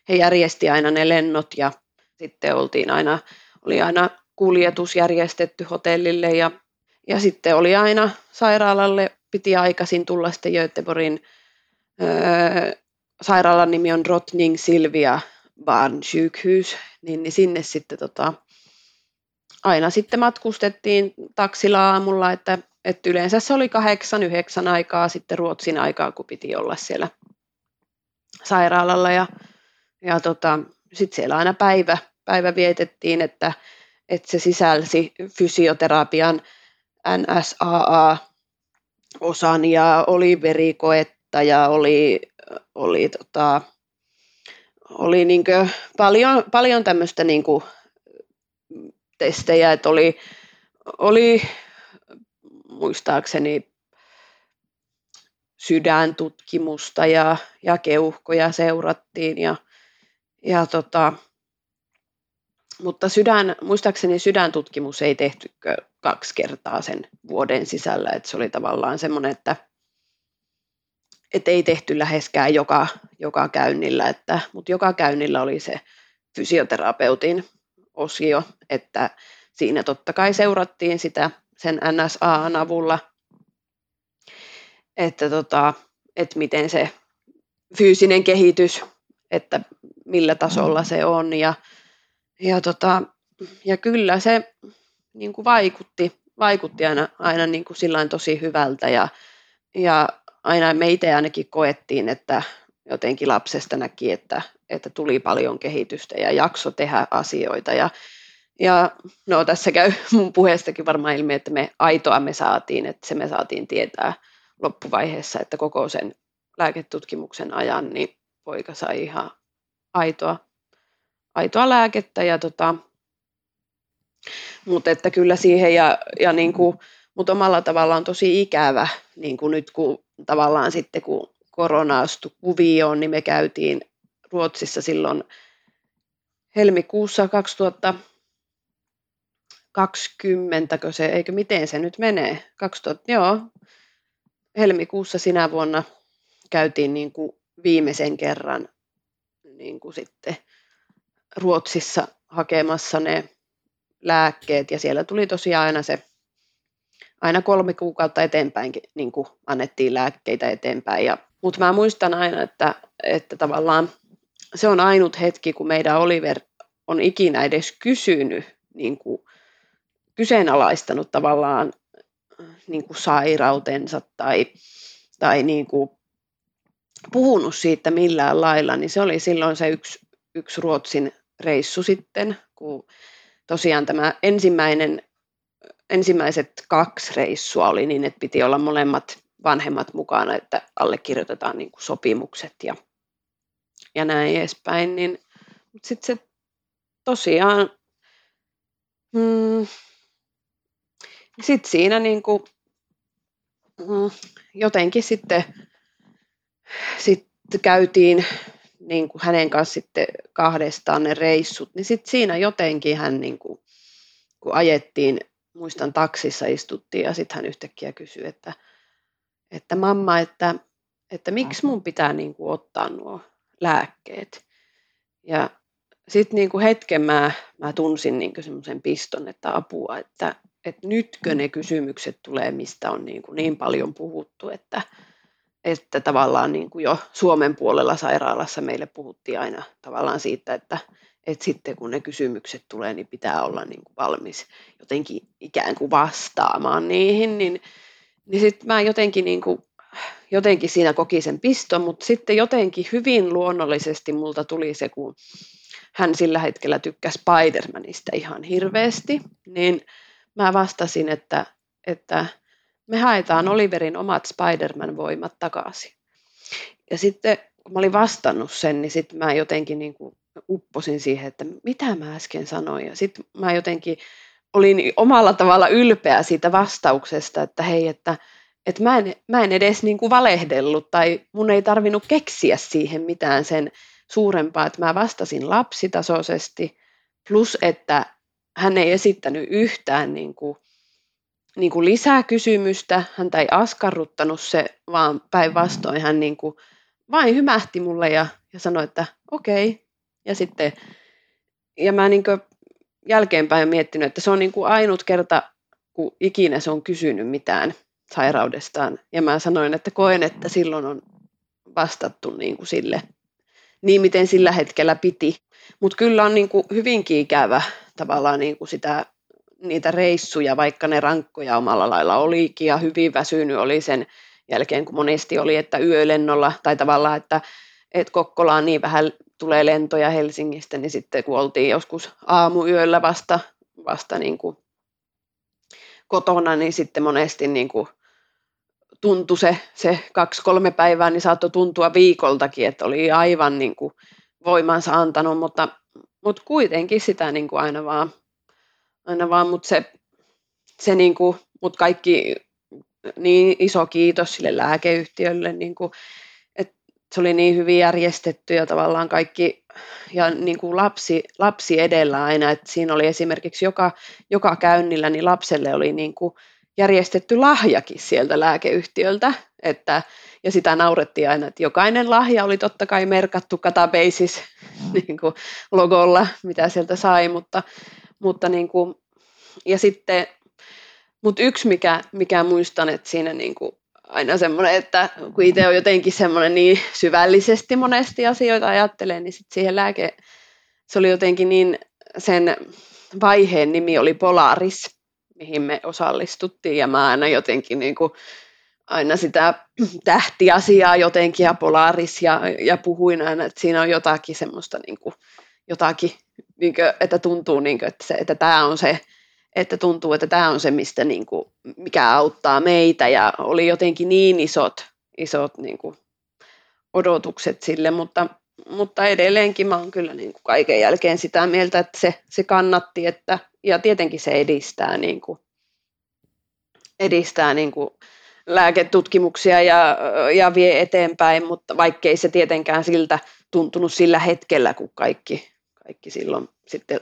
Speaker 2: he järjesti aina ne lennot ja sitten oltiin aina, oli aina kuljetus järjestetty hotellille ja, ja sitten oli aina sairaalalle, piti aikaisin tulla sitten Göteborgin öö, sairaalan nimi on Rotning Silvia Barnsjukhus, niin, niin sinne sitten tota, aina sitten matkustettiin taksilla aamulla, että et yleensä se oli kahdeksan, yhdeksän aikaa sitten Ruotsin aikaa, kun piti olla siellä sairaalalla. Ja, ja tota, sitten siellä aina päivä, päivä vietettiin, että, että se sisälsi fysioterapian NSAA-osan ja oli verikoetta ja oli, oli, tota, oli niin paljon, paljon tämmöistä niin testejä, että oli, oli muistaakseni sydäntutkimusta ja, ja keuhkoja seurattiin. Ja, ja tota, mutta sydän, muistaakseni sydäntutkimus ei tehty kaksi kertaa sen vuoden sisällä, että se oli tavallaan semmoinen, että, että ei tehty läheskään joka, joka käynnillä, että, mutta joka käynnillä oli se fysioterapeutin osio, että siinä totta kai seurattiin sitä sen NSAn avulla, että, tota, että miten se fyysinen kehitys, että millä tasolla se on. Ja, ja, tota, ja kyllä se niin kuin vaikutti, vaikutti aina, aina niin kuin tosi hyvältä ja, ja aina me itse ainakin koettiin, että jotenkin lapsesta näki, että, että tuli paljon kehitystä ja jakso tehdä asioita ja ja no tässä käy *laughs* mun puheestakin varmaan ilmi, että me aitoa me saatiin, että se me saatiin tietää loppuvaiheessa, että koko sen lääketutkimuksen ajan niin poika sai ihan aitoa, aitoa lääkettä. Ja tota, mutta että kyllä siihen ja, ja niin kuin, mutta omalla tavallaan on tosi ikävä, niin kuin nyt kun tavallaan sitten kun korona astui kuvioon, niin me käytiin Ruotsissa silloin helmikuussa 2000 20, se, eikö miten se nyt menee? 2000, joo, helmikuussa sinä vuonna käytiin niin kuin viimeisen kerran niin kuin sitten Ruotsissa hakemassa ne lääkkeet ja siellä tuli tosiaan aina se aina kolme kuukautta eteenpäin niin kuin annettiin lääkkeitä eteenpäin. Ja, mutta mä muistan aina, että, että tavallaan se on ainut hetki, kun meidän Oliver on ikinä edes kysynyt niin kuin kyseenalaistanut tavallaan niin kuin sairautensa tai, tai niin kuin puhunut siitä millään lailla, niin se oli silloin se yksi, yksi Ruotsin reissu sitten, kun tosiaan tämä ensimmäinen, ensimmäiset kaksi reissua oli niin, että piti olla molemmat vanhemmat mukana, että allekirjoitetaan niin kuin sopimukset ja, ja näin edespäin, niin sitten se tosiaan mm, sitten siinä niin kuin mm, jotenkin sitten, sitten käytiin niin kuin hänen kanssa sitten kahdestaan ne reissut, niin sitten siinä jotenkin hän, niin kuin, kun ajettiin, muistan taksissa istuttiin ja sitten hän yhtäkkiä kysyi, että, että mamma, että, että miksi mun pitää niin kuin ottaa nuo lääkkeet. Ja sitten niin hetken mä, mä tunsin niin semmoisen piston, että apua, että, että nytkö ne kysymykset tulee, mistä on niin, kuin niin paljon puhuttu, että, että tavallaan niin kuin jo Suomen puolella sairaalassa meille puhuttiin aina tavallaan siitä, että, että sitten kun ne kysymykset tulee, niin pitää olla niin kuin valmis jotenkin ikään kuin vastaamaan niihin, niin, niin sitten mä jotenkin, niin kuin, jotenkin siinä koki sen piston, mutta sitten jotenkin hyvin luonnollisesti multa tuli se, kun hän sillä hetkellä tykkäsi Spider-Manista ihan hirveästi, niin mä vastasin, että, että me haetaan Oliverin omat Spider-Man-voimat takaisin. Ja sitten kun mä olin vastannut sen, niin sitten mä jotenkin niin kuin upposin siihen, että mitä mä äsken sanoin. Ja sitten mä jotenkin olin omalla tavalla ylpeä siitä vastauksesta, että hei, että, että mä, en, mä en edes niin kuin valehdellut tai mun ei tarvinnut keksiä siihen mitään sen suurempaa, että mä vastasin lapsitasoisesti, plus että hän ei esittänyt yhtään niin kuin, niin kuin lisää kysymystä, häntä ei askarruttanut se, vaan päinvastoin hän niin kuin vain hymähti mulle ja, ja sanoi, että okei. Okay. Ja sitten, ja mä niin kuin jälkeenpäin miettinyt, että se on niin kuin ainut kerta, kun ikinä se on kysynyt mitään sairaudestaan. Ja mä sanoin, että koen, että silloin on vastattu niin kuin sille, niin miten sillä hetkellä piti. Mutta kyllä on niin kuin hyvinkin ikävä tavallaan niin kuin sitä, niitä reissuja, vaikka ne rankkoja omalla lailla olikin ja hyvin väsynyt oli sen jälkeen, kun monesti oli, että yölennolla tai tavallaan, että, että Kokkolaan niin vähän tulee lentoja Helsingistä, niin sitten kun oltiin joskus aamuyöllä vasta, vasta niin kuin kotona, niin sitten monesti niin kuin tuntui se, se kaksi-kolme päivää, niin saattoi tuntua viikoltakin, että oli aivan niin kuin voimansa antanut, mutta, mutta kuitenkin sitä niin kuin aina vaan, aina vaan mutta se, se niin kuin, mutta kaikki niin iso kiitos sille lääkeyhtiölle, niin kuin, että se oli niin hyvin järjestetty ja tavallaan kaikki, ja niin kuin lapsi, lapsi edellä aina, että siinä oli esimerkiksi joka, joka käynnillä, niin lapselle oli niin kuin järjestetty lahjakin sieltä lääkeyhtiöltä, että, ja sitä naurettiin aina, että jokainen lahja oli totta kai merkattu Katabasis mm. *laughs* niin kuin logolla, mitä sieltä sai, mutta, mutta niin kuin, ja sitten, mutta yksi mikä, mikä muistan, että siinä niin kuin aina semmoinen, että kun itse on jotenkin semmoinen niin syvällisesti monesti asioita ajattelee, niin sitten siihen lääke, se oli jotenkin niin, sen vaiheen nimi oli Polaris, mihin me osallistuttiin. Ja mä aina jotenkin niin kuin aina sitä *clears throat* tähtiasiaa jotenkin ja Polaris ja, ja puhuin aina, että siinä on jotakin semmoista niin kuin, jotakin, niin kuin, että tuntuu, niin kuin, että, se, että tämä on se, että tuntuu, että tämä on se, mistä niin kuin, mikä auttaa meitä. Ja oli jotenkin niin isot, isot niin kuin, odotukset sille, mutta, mutta edelleenkin mä oon kyllä niin kuin kaiken jälkeen sitä mieltä, että se, se kannatti, että, ja tietenkin se edistää, niin kuin, edistää niin kuin, lääketutkimuksia ja, ja vie eteenpäin, mutta vaikkei se tietenkään siltä tuntunut sillä hetkellä, kun kaikki, kaikki silloin sitten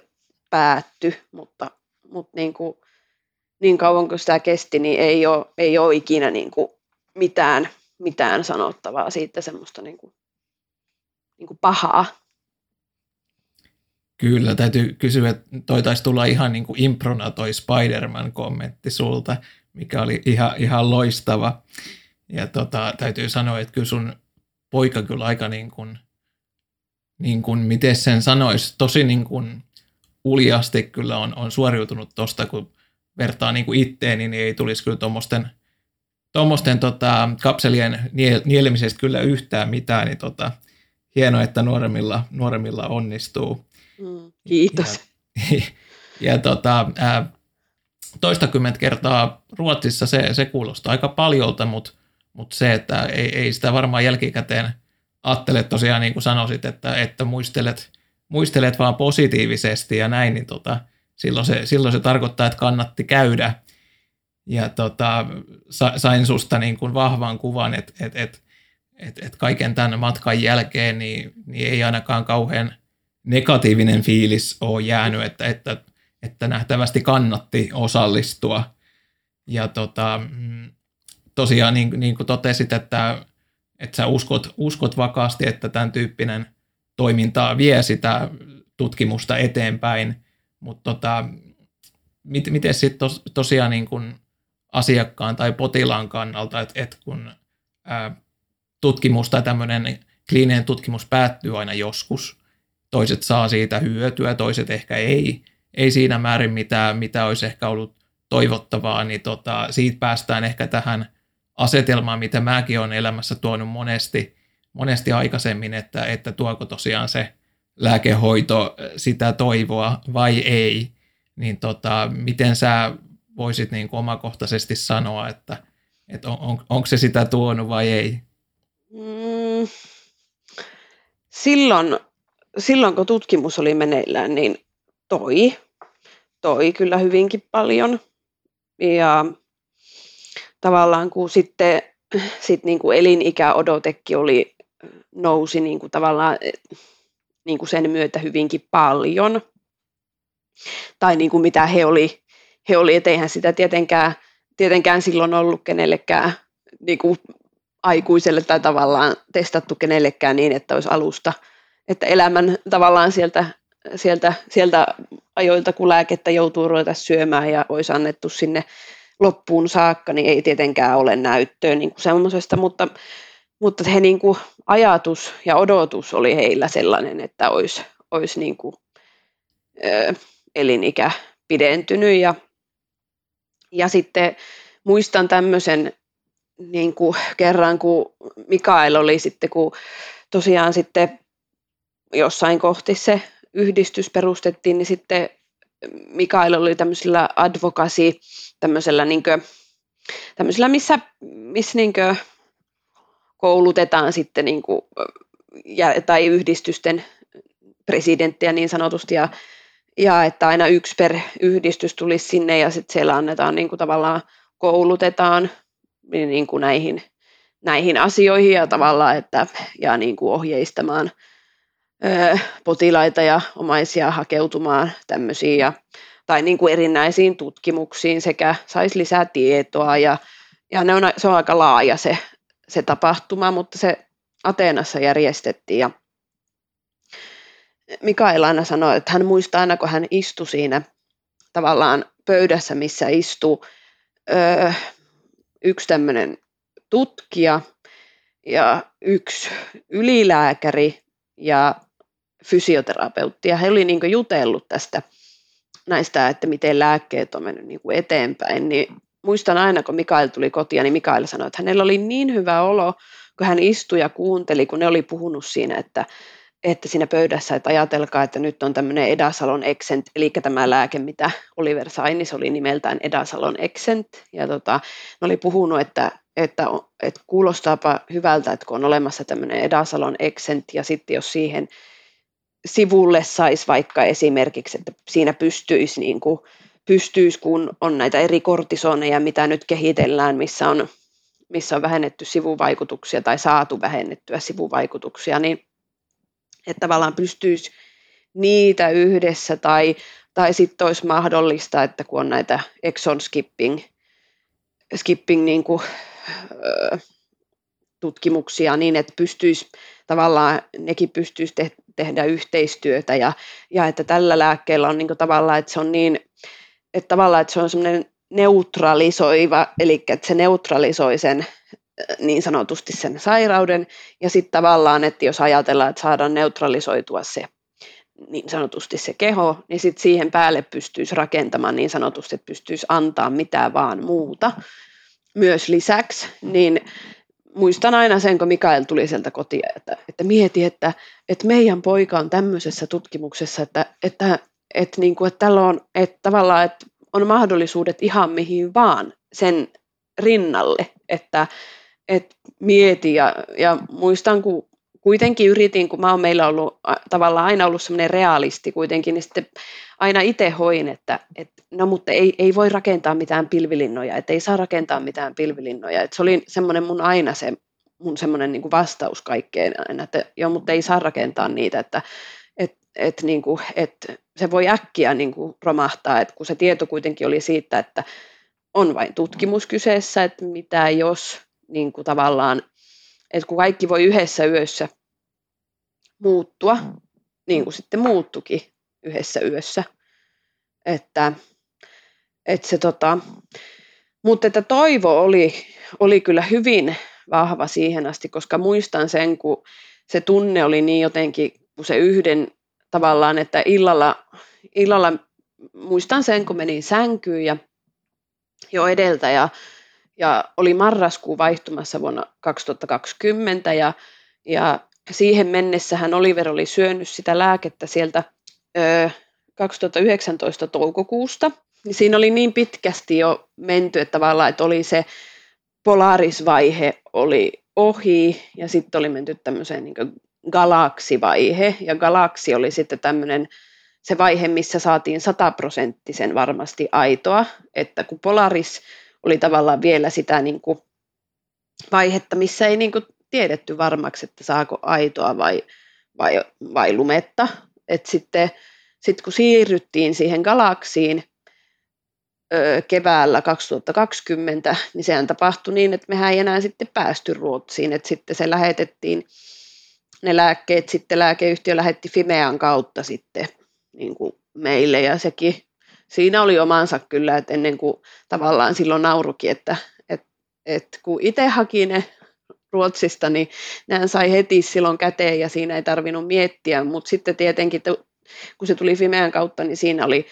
Speaker 2: päättyi, mutta, mutta niin, kuin, niin kauan kuin sitä kesti, niin ei ole, ei ole ikinä niin kuin mitään, mitään sanottavaa siitä semmoista niin kuin, niin kuin pahaa.
Speaker 1: Kyllä, täytyy kysyä, että toi taisi tulla ihan niin kuin improna toi Spider-Man-kommentti sulta mikä oli ihan, ihan loistava. Ja tota, täytyy sanoa, että kyllä sun poika kyllä aika niin kuin, niin kuin miten sen sanoisi, tosi niin kuin uljasti kyllä on, on suoriutunut tosta, kun vertaa niin kuin itteeni, niin ei tulisi kyllä tuommoisten tuommoisten tota, kapselien nielemisestä kyllä yhtään mitään, niin tota, hienoa, että nuoremmilla, nuoremmilla onnistuu.
Speaker 2: Mm, kiitos.
Speaker 1: Ja, *laughs* ja tota, ää, toistakymmentä kertaa Ruotsissa se, se kuulostaa aika paljolta, mutta, mutta se, että ei, ei sitä varmaan jälkikäteen ajattele tosiaan niin kuin sanoisit, että, että muistelet, muistelet vaan positiivisesti ja näin, niin tota, silloin, se, silloin se tarkoittaa, että kannatti käydä. ja tota, sain susta niin kuin vahvan kuvan, että et, et, et, et kaiken tämän matkan jälkeen niin, niin ei ainakaan kauhean negatiivinen fiilis ole jäänyt, että, että, että nähtävästi kannatti osallistua. Ja tota, mm, tosiaan niin, niin kuin totesit, että, että sä uskot, uskot vakaasti, että tämän tyyppinen toiminta vie sitä tutkimusta eteenpäin, mutta tota, mit, miten sitten tos, tosiaan niin kuin asiakkaan tai potilaan kannalta, että et kun ää, tutkimus tai tämmöinen kliininen tutkimus päättyy aina joskus, toiset saa siitä hyötyä, toiset ehkä ei, ei siinä määrin, mitä, mitä olisi ehkä ollut toivottavaa, niin tota, siitä päästään ehkä tähän asetelmaan, mitä mäkin olen elämässä tuonut monesti, monesti aikaisemmin, että, että tuoko tosiaan se lääkehoito sitä toivoa vai ei, niin tota, miten sä voisit niin kuin omakohtaisesti sanoa, että, että on, on, onko se sitä tuonut vai ei? Mm,
Speaker 2: silloin, silloin, kun tutkimus oli meneillään, niin toi, toi kyllä hyvinkin paljon. Ja tavallaan kun sitten sit niin kuin elinikäodotekin oli, nousi niin kuin tavallaan niin kuin sen myötä hyvinkin paljon. Tai niin kuin mitä he oli, he oli että eihän sitä tietenkään, tietenkään silloin ollut kenellekään niin kuin aikuiselle tai tavallaan testattu kenellekään niin, että olisi alusta, että elämän tavallaan sieltä, sieltä, sieltä ajoilta, kun lääkettä joutuu ruveta syömään ja olisi annettu sinne loppuun saakka, niin ei tietenkään ole näyttöä niin kuin semmoisesta, mutta, mutta he niin kuin ajatus ja odotus oli heillä sellainen, että olisi, olisi niin kuin, ö, elinikä pidentynyt ja, ja sitten muistan tämmöisen niin kuin kerran, kun Mikael oli sitten, kun tosiaan sitten jossain kohti se yhdistys perustettiin, niin sitten Mikael oli tämmöisellä advokasi, tämmöisellä, niin kuin, tämmöisellä missä, missä niin kuin koulutetaan sitten niin kuin, tai yhdistysten presidenttiä niin sanotusti, ja, ja että aina yksi per yhdistys tulisi sinne, ja sitten siellä annetaan niin kuin tavallaan koulutetaan niin kuin näihin, näihin asioihin ja tavallaan, että, ja niin kuin ohjeistamaan potilaita ja omaisia hakeutumaan tämmöisiin ja, tai niin kuin erinäisiin tutkimuksiin sekä saisi lisää tietoa ja, ja ne on, se on aika laaja se, se tapahtuma, mutta se Ateenassa järjestettiin ja Mikael aina sanoi, että hän muistaa aina, kun hän istui siinä tavallaan pöydässä, missä istuu öö, yksi tämmöinen tutkija ja yksi ylilääkäri ja fysioterapeutti. Ja he olivat niin jutellut tästä näistä, että miten lääkkeet on mennyt niin kuin eteenpäin. Niin muistan aina, kun Mikael tuli kotiin, niin Mikael sanoi, että hänellä oli niin hyvä olo, kun hän istui ja kuunteli, kun ne oli puhunut siinä, että että siinä pöydässä, että ajatelkaa, että nyt on tämmöinen Edasalon Exent, eli tämä lääke, mitä Oliver sai, niin se oli nimeltään Edasalon Exent, ja tota, ne oli puhunut, että, että, että kuulostaapa hyvältä, että kun on olemassa tämmöinen Edasalon Exent, ja sitten jos siihen sivulle saisi vaikka esimerkiksi, että siinä pystyisi, niin kuin, pystyisi kun on näitä eri kortisoneja, mitä nyt kehitellään, missä on, missä on vähennetty sivuvaikutuksia tai saatu vähennettyä sivuvaikutuksia, niin että tavallaan pystyisi niitä yhdessä tai, tai sitten olisi mahdollista, että kun on näitä exon skipping, skipping niin kuin, ö, tutkimuksia, niin että pystyisi tavallaan, nekin pystyisi te- tehdä yhteistyötä ja, ja että tällä lääkkeellä on niin tavallaan, että se on niin, että tavallaan, että se on semmoinen neutralisoiva, eli että se neutralisoi sen niin sanotusti sen sairauden, ja sitten tavallaan, että jos ajatellaan, että saadaan neutralisoitua se niin sanotusti se keho, niin sitten siihen päälle pystyisi rakentamaan niin sanotusti, että pystyisi antaa mitä vaan muuta. Myös lisäksi, niin muistan aina sen, kun Mikael tuli sieltä kotiin, että, että mieti, että, että meidän poika on tämmöisessä tutkimuksessa, että, että, että, niin kuin, että on, että tavallaan, että on mahdollisuudet ihan mihin vaan sen rinnalle, että, et mieti ja, ja muistan, kun, kuitenkin yritin, kun mä oon meillä ollut tavallaan aina ollut semmoinen realisti kuitenkin, niin sitten aina itse hoin, että, että no mutta ei, ei voi rakentaa mitään pilvilinnoja, että ei saa rakentaa mitään pilvilinnoja. Että se oli semmoinen mun aina se mun semmoinen niin vastaus kaikkeen aina, että joo, mutta ei saa rakentaa niitä, että et, et, niin kuin, et se voi äkkiä niin kuin romahtaa, että kun se tieto kuitenkin oli siitä, että on vain tutkimus kyseessä, että mitä jos niin kuin tavallaan, että kun kaikki voi yhdessä yössä muuttua, niin kuin sitten muuttukin yhdessä yössä, että, että se tota, mutta että toivo oli, oli kyllä hyvin vahva siihen asti, koska muistan sen, kun se tunne oli niin jotenkin, kun se yhden tavallaan, että illalla, illalla muistan sen, kun menin sänkyyn ja jo edeltä ja, ja oli marraskuu vaihtumassa vuonna 2020 ja, ja siihen mennessähän Oliver oli syönyt sitä lääkettä sieltä ö, 2019 toukokuusta. Siinä oli niin pitkästi jo menty, että tavallaan, että oli se polarisvaihe oli ohi ja sitten oli menty tämmöiseen niin galaksivaihe ja galaksi oli sitten tämmöinen se vaihe, missä saatiin sataprosenttisen varmasti aitoa, että kun Polaris oli tavallaan vielä sitä niin kuin vaihetta, missä ei niin kuin tiedetty varmaksi, että saako aitoa vai, vai, vai lumetta. Et sitten sit kun siirryttiin siihen galaksiin ö, keväällä 2020, niin sehän tapahtui niin, että mehän ei enää sitten päästy Ruotsiin, että sitten se lähetettiin, ne lääkkeet sitten lääkeyhtiö lähetti Fimean kautta sitten niin kuin meille ja sekin, siinä oli omansa kyllä, että ennen kuin tavallaan silloin naurukin, että, että, että kun itse haki ne Ruotsista, niin nehän sai heti silloin käteen ja siinä ei tarvinnut miettiä, mutta sitten tietenkin, kun se tuli Fimean kautta, niin siinä oli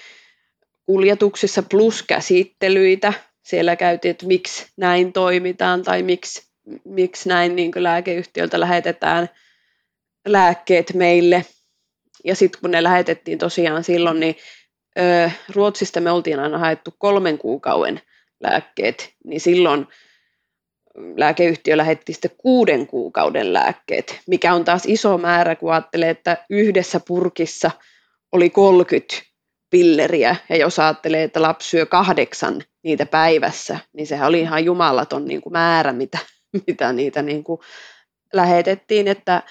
Speaker 2: kuljetuksissa plus käsittelyitä. Siellä käytiin, että miksi näin toimitaan tai miksi, miksi näin niin lääkeyhtiöltä lähetetään lääkkeet meille – ja sitten kun ne lähetettiin tosiaan silloin, niin Ruotsista me oltiin aina haettu kolmen kuukauden lääkkeet, niin silloin lääkeyhtiö lähetti sitten kuuden kuukauden lääkkeet, mikä on taas iso määrä, kun ajattelee, että yhdessä purkissa oli 30 pilleriä, ja jos ajattelee, että lapsi syö kahdeksan niitä päivässä, niin sehän oli ihan jumalaton niin kuin määrä, mitä, mitä niitä niin kuin lähetettiin, että,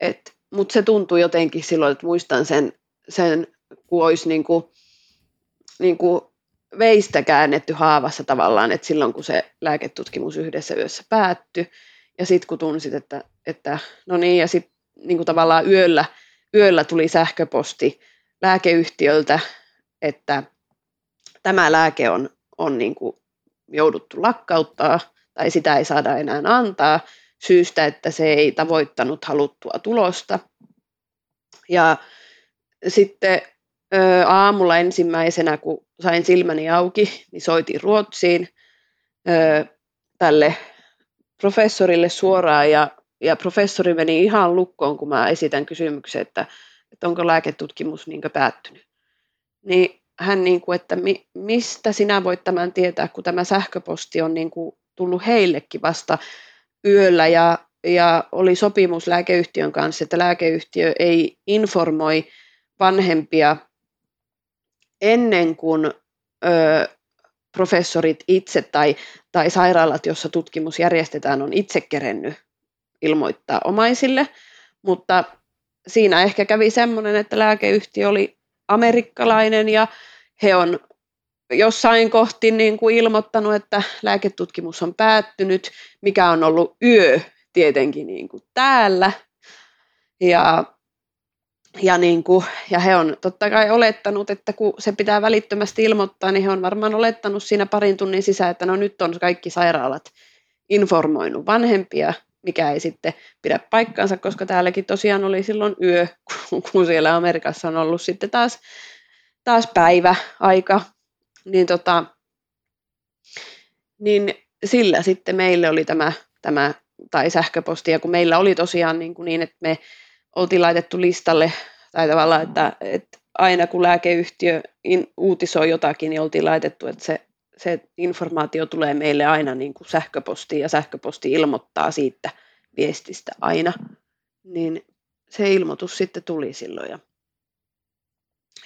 Speaker 2: että mutta se tuntui jotenkin silloin, että muistan sen, sen kun olisi niin kuin, niin kuin veistä käännetty haavassa tavallaan, että silloin kun se lääketutkimus yhdessä yössä päättyi, ja sitten kun tunsit, että, että no niin, ja sitten niin kuin tavallaan yöllä, yöllä tuli sähköposti lääkeyhtiöltä, että tämä lääke on, on niin kuin jouduttu lakkauttaa, tai sitä ei saada enää antaa, syystä, että se ei tavoittanut haluttua tulosta. Ja sitten ö, aamulla ensimmäisenä, kun sain silmäni auki, niin soitin Ruotsiin ö, tälle professorille suoraan ja, ja professori meni ihan lukkoon, kun mä esitän kysymyksen, että, että onko lääketutkimus niin päättynyt. Niin hän, niin kuin, että mi, mistä sinä voit tämän tietää, kun tämä sähköposti on niin kuin tullut heillekin vasta yöllä ja, ja oli sopimus lääkeyhtiön kanssa, että lääkeyhtiö ei informoi vanhempia ennen kuin ö, professorit itse tai, tai sairaalat, jossa tutkimus järjestetään, on itse kerennyt ilmoittaa omaisille, mutta siinä ehkä kävi semmoinen, että lääkeyhtiö oli amerikkalainen ja he on jossain kohti niin kuin ilmoittanut, että lääketutkimus on päättynyt, mikä on ollut yö tietenkin niin kuin täällä. Ja, ja, niin kuin, ja he on totta kai olettanut, että kun se pitää välittömästi ilmoittaa, niin he on varmaan olettanut siinä parin tunnin sisään, että no nyt on kaikki sairaalat informoinut vanhempia, mikä ei sitten pidä paikkaansa, koska täälläkin tosiaan oli silloin yö, kun siellä Amerikassa on ollut sitten taas, taas päivä aika. Niin, tota, niin sillä sitten meille oli tämä, tämä tai sähköposti, ja kun meillä oli tosiaan niin, kuin niin että me oltiin laitettu listalle, tai tavallaan, että, että aina kun lääkeyhtiö in, uutisoi jotakin, niin oltiin laitettu, että se, se informaatio tulee meille aina niin kuin sähköpostiin, ja sähköposti ilmoittaa siitä viestistä aina. niin se ilmoitus sitten tuli silloin. Ja,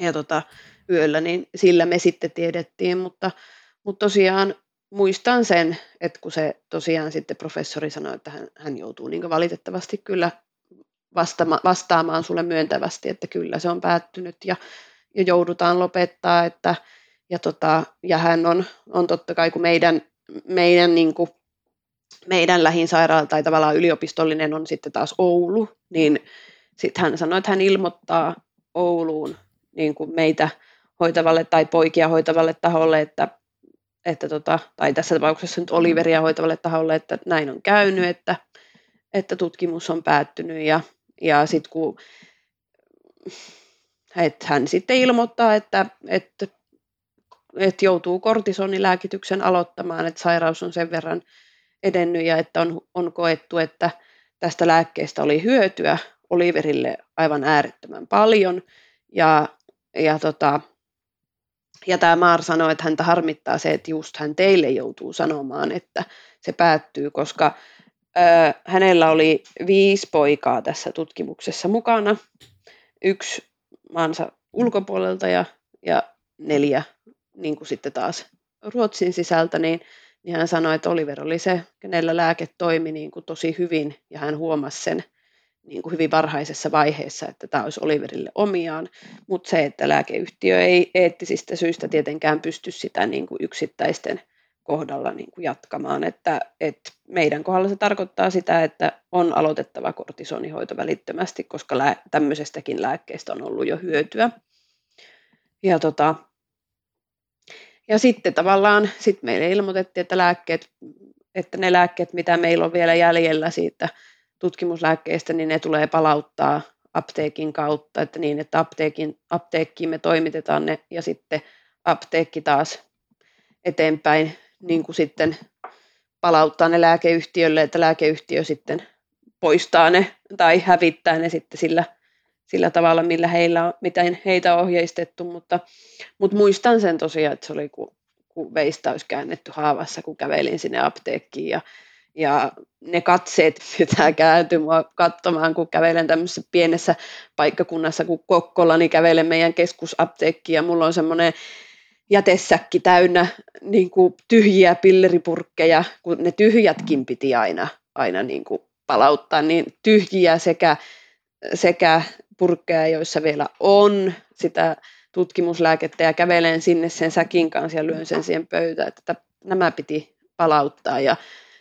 Speaker 2: ja tota, yöllä, niin sillä me sitten tiedettiin, mutta, mutta tosiaan muistan sen, että kun se tosiaan sitten professori sanoi, että hän, hän joutuu niin valitettavasti kyllä vastaama, vastaamaan sulle myöntävästi, että kyllä se on päättynyt ja, ja joudutaan lopettaa, että, ja, tota, ja hän on, on totta kai, kun meidän, meidän, niin kuin, meidän lähin sairaala tai tavallaan yliopistollinen on sitten taas Oulu, niin sitten hän sanoi, että hän ilmoittaa Ouluun niin kuin meitä hoitavalle tai poikia hoitavalle taholle, että, että tota, tai tässä tapauksessa nyt Oliveria hoitavalle taholle, että näin on käynyt, että, että tutkimus on päättynyt ja, ja sitten kun että hän sitten ilmoittaa, että, että, että joutuu kortisonilääkityksen aloittamaan, että sairaus on sen verran edennyt ja että on, on koettu, että tästä lääkkeestä oli hyötyä Oliverille aivan äärettömän paljon. Ja, ja tota, ja tämä Maar sanoi, että häntä harmittaa se, että just hän teille joutuu sanomaan, että se päättyy, koska hänellä oli viisi poikaa tässä tutkimuksessa mukana. Yksi maansa ulkopuolelta ja, ja neljä niin kuin sitten taas Ruotsin sisältä, niin, niin hän sanoi, että Oliver oli se, kenellä lääke toimi niin kuin tosi hyvin ja hän huomasi sen niin kuin hyvin varhaisessa vaiheessa, että tämä olisi Oliverille omiaan, mutta se, että lääkeyhtiö ei eettisistä syistä tietenkään pysty sitä niin kuin yksittäisten kohdalla niin kuin jatkamaan, että, että meidän kohdalla se tarkoittaa sitä, että on aloitettava kortisonihoito välittömästi, koska lää, tämmöisestäkin lääkkeestä on ollut jo hyötyä. Ja, tota, ja sitten tavallaan sit meille ilmoitettiin, että, lääkkeet, että ne lääkkeet, mitä meillä on vielä jäljellä siitä tutkimuslääkkeistä, niin ne tulee palauttaa apteekin kautta, että niin, että apteekin, apteekkiin me toimitetaan ne ja sitten apteekki taas eteenpäin niin kuin sitten palauttaa ne lääkeyhtiölle, että lääkeyhtiö sitten poistaa ne tai hävittää ne sitten sillä, sillä tavalla, millä heillä on, miten heitä on ohjeistettu, mutta, mutta muistan sen tosiaan, että se oli kun, kun veistä olisi käännetty haavassa, kun kävelin sinne apteekkiin ja ja ne katseet, *laughs* mitä kääntyy mua katsomaan, kun kävelen tämmöisessä pienessä paikkakunnassa kuin Kokkola, niin kävelen meidän keskusapteekkiin ja mulla on semmoinen jätesäkki täynnä niin kuin tyhjiä pilleripurkkeja, kun ne tyhjätkin piti aina, aina niin kuin palauttaa, niin tyhjiä sekä, sekä purkkeja, joissa vielä on sitä tutkimuslääkettä ja kävelen sinne sen säkin kanssa ja lyön sen siihen pöytään, että nämä piti palauttaa ja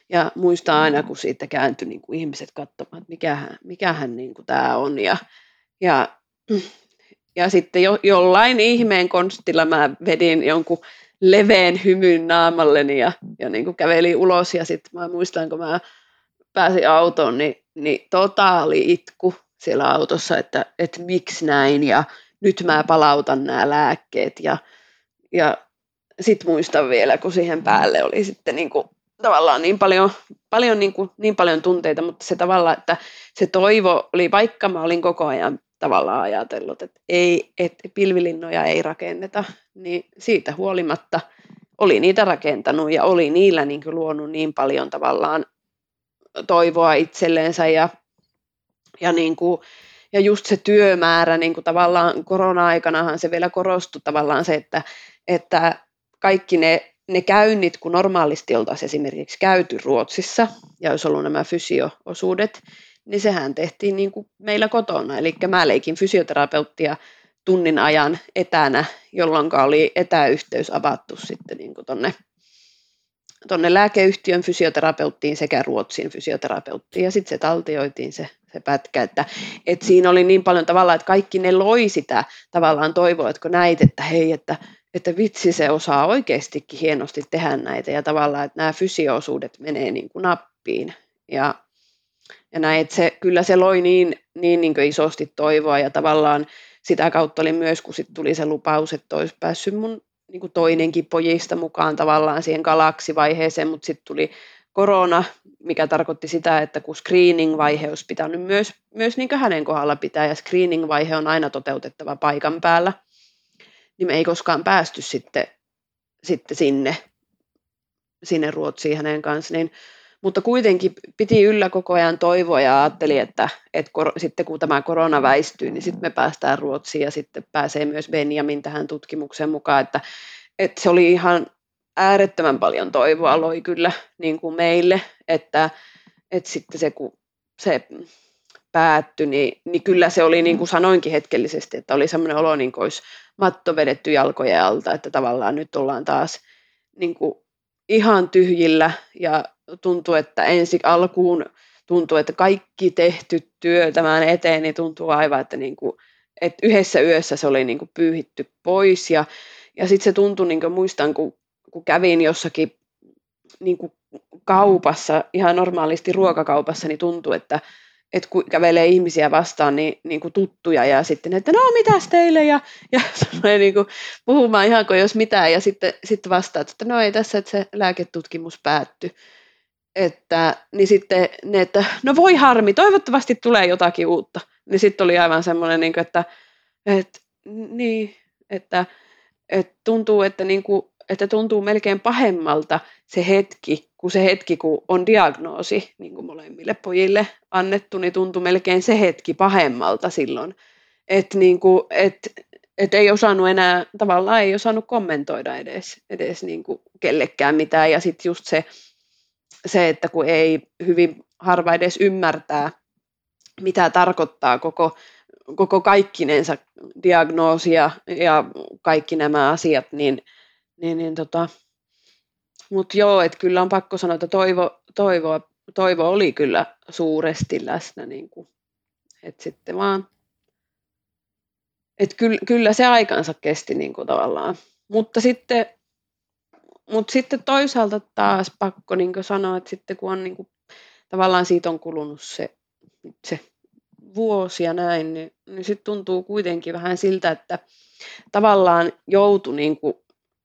Speaker 2: ja muistaa aina, kun siitä kääntyi niin kuin ihmiset katsomaan, että mikähän, mikähän niin kuin tämä on. Ja, ja, ja sitten jo, jollain ihmeen konstilla mä vedin jonkun leveen hymyn naamalleni ja, ja niin kuin kävelin ulos. Ja sitten mä muistan, kun mä pääsin autoon, niin, niin totaali itku siellä autossa, että, että miksi näin ja nyt mä palautan nämä lääkkeet. Ja, ja sitten muistan vielä, kun siihen päälle oli sitten niin kuin tavallaan niin paljon, paljon, niin, kuin, niin paljon tunteita, mutta se tavalla, että se toivo oli, vaikka mä olin koko ajan tavallaan ajatellut, että ei, että pilvilinnoja ei rakenneta, niin siitä huolimatta oli niitä rakentanut ja oli niillä niin kuin luonut niin paljon tavallaan toivoa itselleensä ja, ja, niin kuin, ja just se työmäärä, niin kuin tavallaan korona-aikanahan se vielä korostui tavallaan se, että, että kaikki ne ne käynnit, kun normaalisti oltaisiin esimerkiksi käyty Ruotsissa ja olisi ollut nämä fysio-osuudet, niin sehän tehtiin niin kuin meillä kotona. Eli mä leikin fysioterapeuttia tunnin ajan etänä, jolloin oli etäyhteys avattu sitten niin kuin tonne, tonne lääkeyhtiön fysioterapeuttiin sekä Ruotsin fysioterapeuttiin. Ja sitten se taltioitiin se, se pätkä, että, että siinä oli niin paljon tavallaan, että kaikki ne loi sitä tavallaan toivoa, että kun näit, että hei, että että vitsi se osaa oikeastikin hienosti tehdä näitä ja tavallaan, että nämä fysioosuudet menee niin kuin nappiin. Ja, ja näin, että se, kyllä se loi niin, niin, niin isosti toivoa ja tavallaan sitä kautta oli myös, kun sitten tuli se lupaus, että olisi päässyt mun niin kuin toinenkin pojista mukaan tavallaan siihen galaksivaiheeseen, mutta sitten tuli korona, mikä tarkoitti sitä, että kun screening-vaihe olisi pitänyt myös, myös niin hänen kohdalla pitää, ja screening-vaihe on aina toteutettava paikan päällä – niin me ei koskaan päästy sitten, sitten sinne, sinne Ruotsiin hänen kanssa, niin mutta kuitenkin piti yllä koko ajan toivoa ja ajatteli, että, että kor- sitten kun tämä korona väistyy, niin sitten me päästään Ruotsiin ja sitten pääsee myös Benjamin tähän tutkimukseen mukaan, että, että se oli ihan äärettömän paljon toivoa loi kyllä niin kuin meille, että, että sitten se kun se päättyi, niin, niin kyllä se oli niin kuin sanoinkin hetkellisesti, että oli semmoinen olo, niin kuin olisi matto vedetty jalkojen alta, että tavallaan nyt ollaan taas niin kuin ihan tyhjillä ja tuntuu, että ensi alkuun tuntuu, että kaikki tehty työ tämän eteen, niin tuntuu aivan, että, niin kuin, että yhdessä yössä se oli niin kuin pyyhitty pois. Ja, ja sitten se tuntui, niin kuin muistan, kun, kun kävin jossakin niin kuin kaupassa, ihan normaalisti ruokakaupassa, niin tuntui, että, että kun kävelee ihmisiä vastaan, niin, niin kuin tuttuja ja sitten, että no mitäs teille? Ja, ja *laughs* niin kuin puhumaan ihan kuin jos mitään. Ja sitten, sitten vastaat, että no ei tässä, että se lääketutkimus päättyi. Että, niin sitten ne, että no voi harmi, toivottavasti tulee jotakin uutta. Niin sitten oli aivan semmoinen, niin että, että, niin, että, että tuntuu, että, niin kuin, että tuntuu melkein pahemmalta se hetki, kuin se hetki, kun on diagnoosi niin kuin molemmille pojille annettu, niin tuntui melkein se hetki pahemmalta silloin. Että niin kuin, et, et ei osannut enää, tavallaan ei osannut kommentoida edes, edes niin kuin kellekään mitään. Ja sitten just se, se, että kun ei hyvin harva edes ymmärtää, mitä tarkoittaa koko, koko kaikkinensa diagnoosia ja kaikki nämä asiat, niin, niin, niin tota, mutta joo, että kyllä on pakko sanoa, että toivo, toivo, toivo oli kyllä suuresti läsnä. Niin että sitten vaan, että kyllä, kyllä se aikansa kesti niin kuin tavallaan. Mutta sitten, mutta sitten toisaalta taas pakko niin sanoa, että sitten kun on niin kuin, tavallaan siitä on kulunut se, se vuosi ja näin, niin, niin sitten tuntuu kuitenkin vähän siltä, että tavallaan joutui niin kuin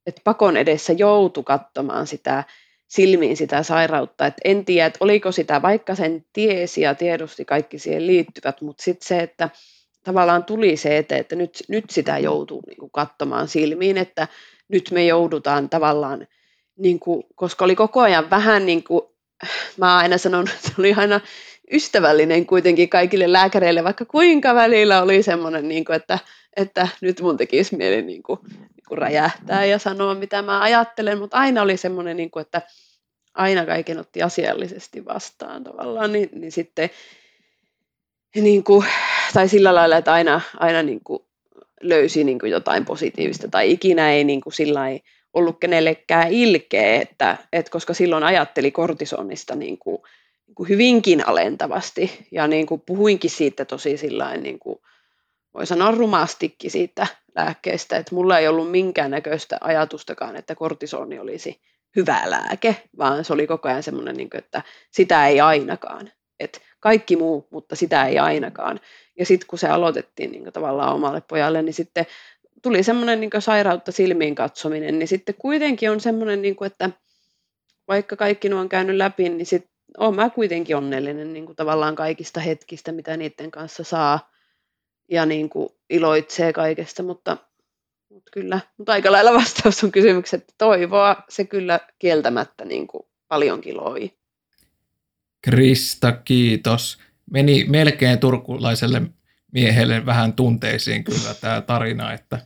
Speaker 2: että pakon edessä joutu katsomaan sitä silmiin sitä sairautta. Et en tiedä, että oliko sitä, vaikka sen tiesi ja tiedosti kaikki siihen liittyvät, mutta sitten se, että tavallaan tuli se eteen, että nyt, nyt sitä joutuu niin katsomaan silmiin, että nyt me joudutaan tavallaan, niin kuin, koska oli koko ajan vähän niin kuin, *sighs* mä aina sanon, *laughs* että oli aina ystävällinen kuitenkin kaikille lääkäreille, vaikka kuinka välillä oli semmoinen, niin kuin, että, että nyt mun tekisi mieli niin kuin, kuin räjähtää ja sanoa, mitä mä ajattelen, mutta aina oli semmoinen, niin kuin, että aina kaiken otti asiallisesti vastaan tavallaan, niin, niin sitten niin kuin, tai sillä lailla, että aina, aina niin kuin löysi niin kuin jotain positiivista tai ikinä ei niin kuin sillä ei ollut kenellekään ilkeä, että, että koska silloin ajatteli kortisonista niin kuin, niin kuin hyvinkin alentavasti ja niin kuin puhuinkin siitä tosi sillä niin kuin, voi sanoa rumastikin siitä lääkkeestä, että mulla ei ollut minkäännäköistä ajatustakaan, että kortisoni olisi hyvä lääke, vaan se oli koko ajan semmoinen, niin että sitä ei ainakaan. Että kaikki muu, mutta sitä ei ainakaan. Ja sitten kun se aloitettiin niin tavallaan omalle pojalle, niin sitten tuli semmoinen niin sairautta silmiin katsominen, niin sitten kuitenkin on semmoinen, niin kuin, että vaikka kaikki nuo on käynyt läpi, niin sitten olen mä kuitenkin onnellinen niin kuin tavallaan kaikista hetkistä, mitä niiden kanssa saa ja niin kuin iloitsee kaikesta, mutta, mutta kyllä, mutta aika lailla vastaus on kysymykseen, että toivoa se kyllä kieltämättä niin kuin paljonkin loi.
Speaker 1: Krista, kiitos. Meni melkein turkulaiselle miehelle vähän tunteisiin kyllä tämä tarina, että,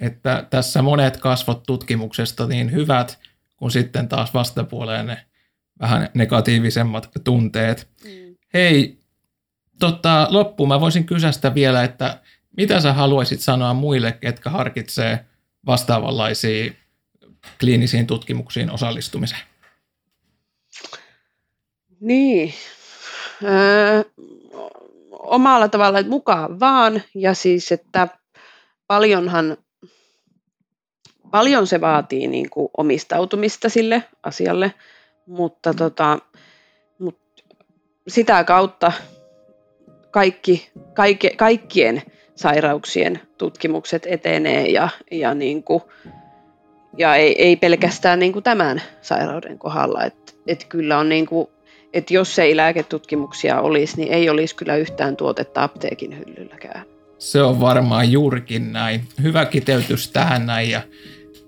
Speaker 1: että tässä monet kasvot tutkimuksesta niin hyvät, kuin sitten taas vastapuoleen ne vähän negatiivisemmat tunteet. Mm. Hei, tota, loppuun mä voisin kysästä vielä, että mitä sä haluaisit sanoa muille, ketkä harkitsee vastaavanlaisiin kliinisiin tutkimuksiin osallistumiseen?
Speaker 2: Niin, öö, omalla tavalla että mukaan vaan ja siis, että paljonhan paljon se vaatii niin kuin omistautumista sille asialle, mutta tota, mut sitä kautta kaikki, kaikki, kaikkien sairauksien tutkimukset etenee ja, ja, niin kuin, ja ei, ei pelkästään niin kuin tämän sairauden kohdalla. Että et kyllä on niin kuin, että jos ei lääketutkimuksia olisi, niin ei olisi kyllä yhtään tuotetta apteekin hyllylläkään.
Speaker 1: Se on varmaan juurikin näin. Hyvä kiteytys tähän näin ja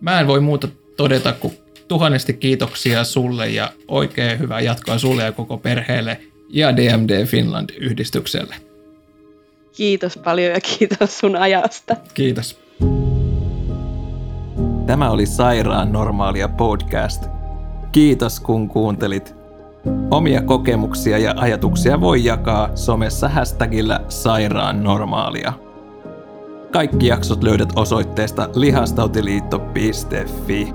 Speaker 1: mä en voi muuta todeta, kun tuhannesti kiitoksia sulle ja oikein hyvää jatkoa sulle ja koko perheelle ja DMD Finland-yhdistykselle.
Speaker 2: Kiitos paljon ja kiitos sun ajasta.
Speaker 1: Kiitos. Tämä oli Sairaan normaalia podcast. Kiitos kun kuuntelit. Omia kokemuksia ja ajatuksia voi jakaa somessa hashtagillä sairaan normaalia. Kaikki jaksot löydät osoitteesta lihastautiliitto.fi.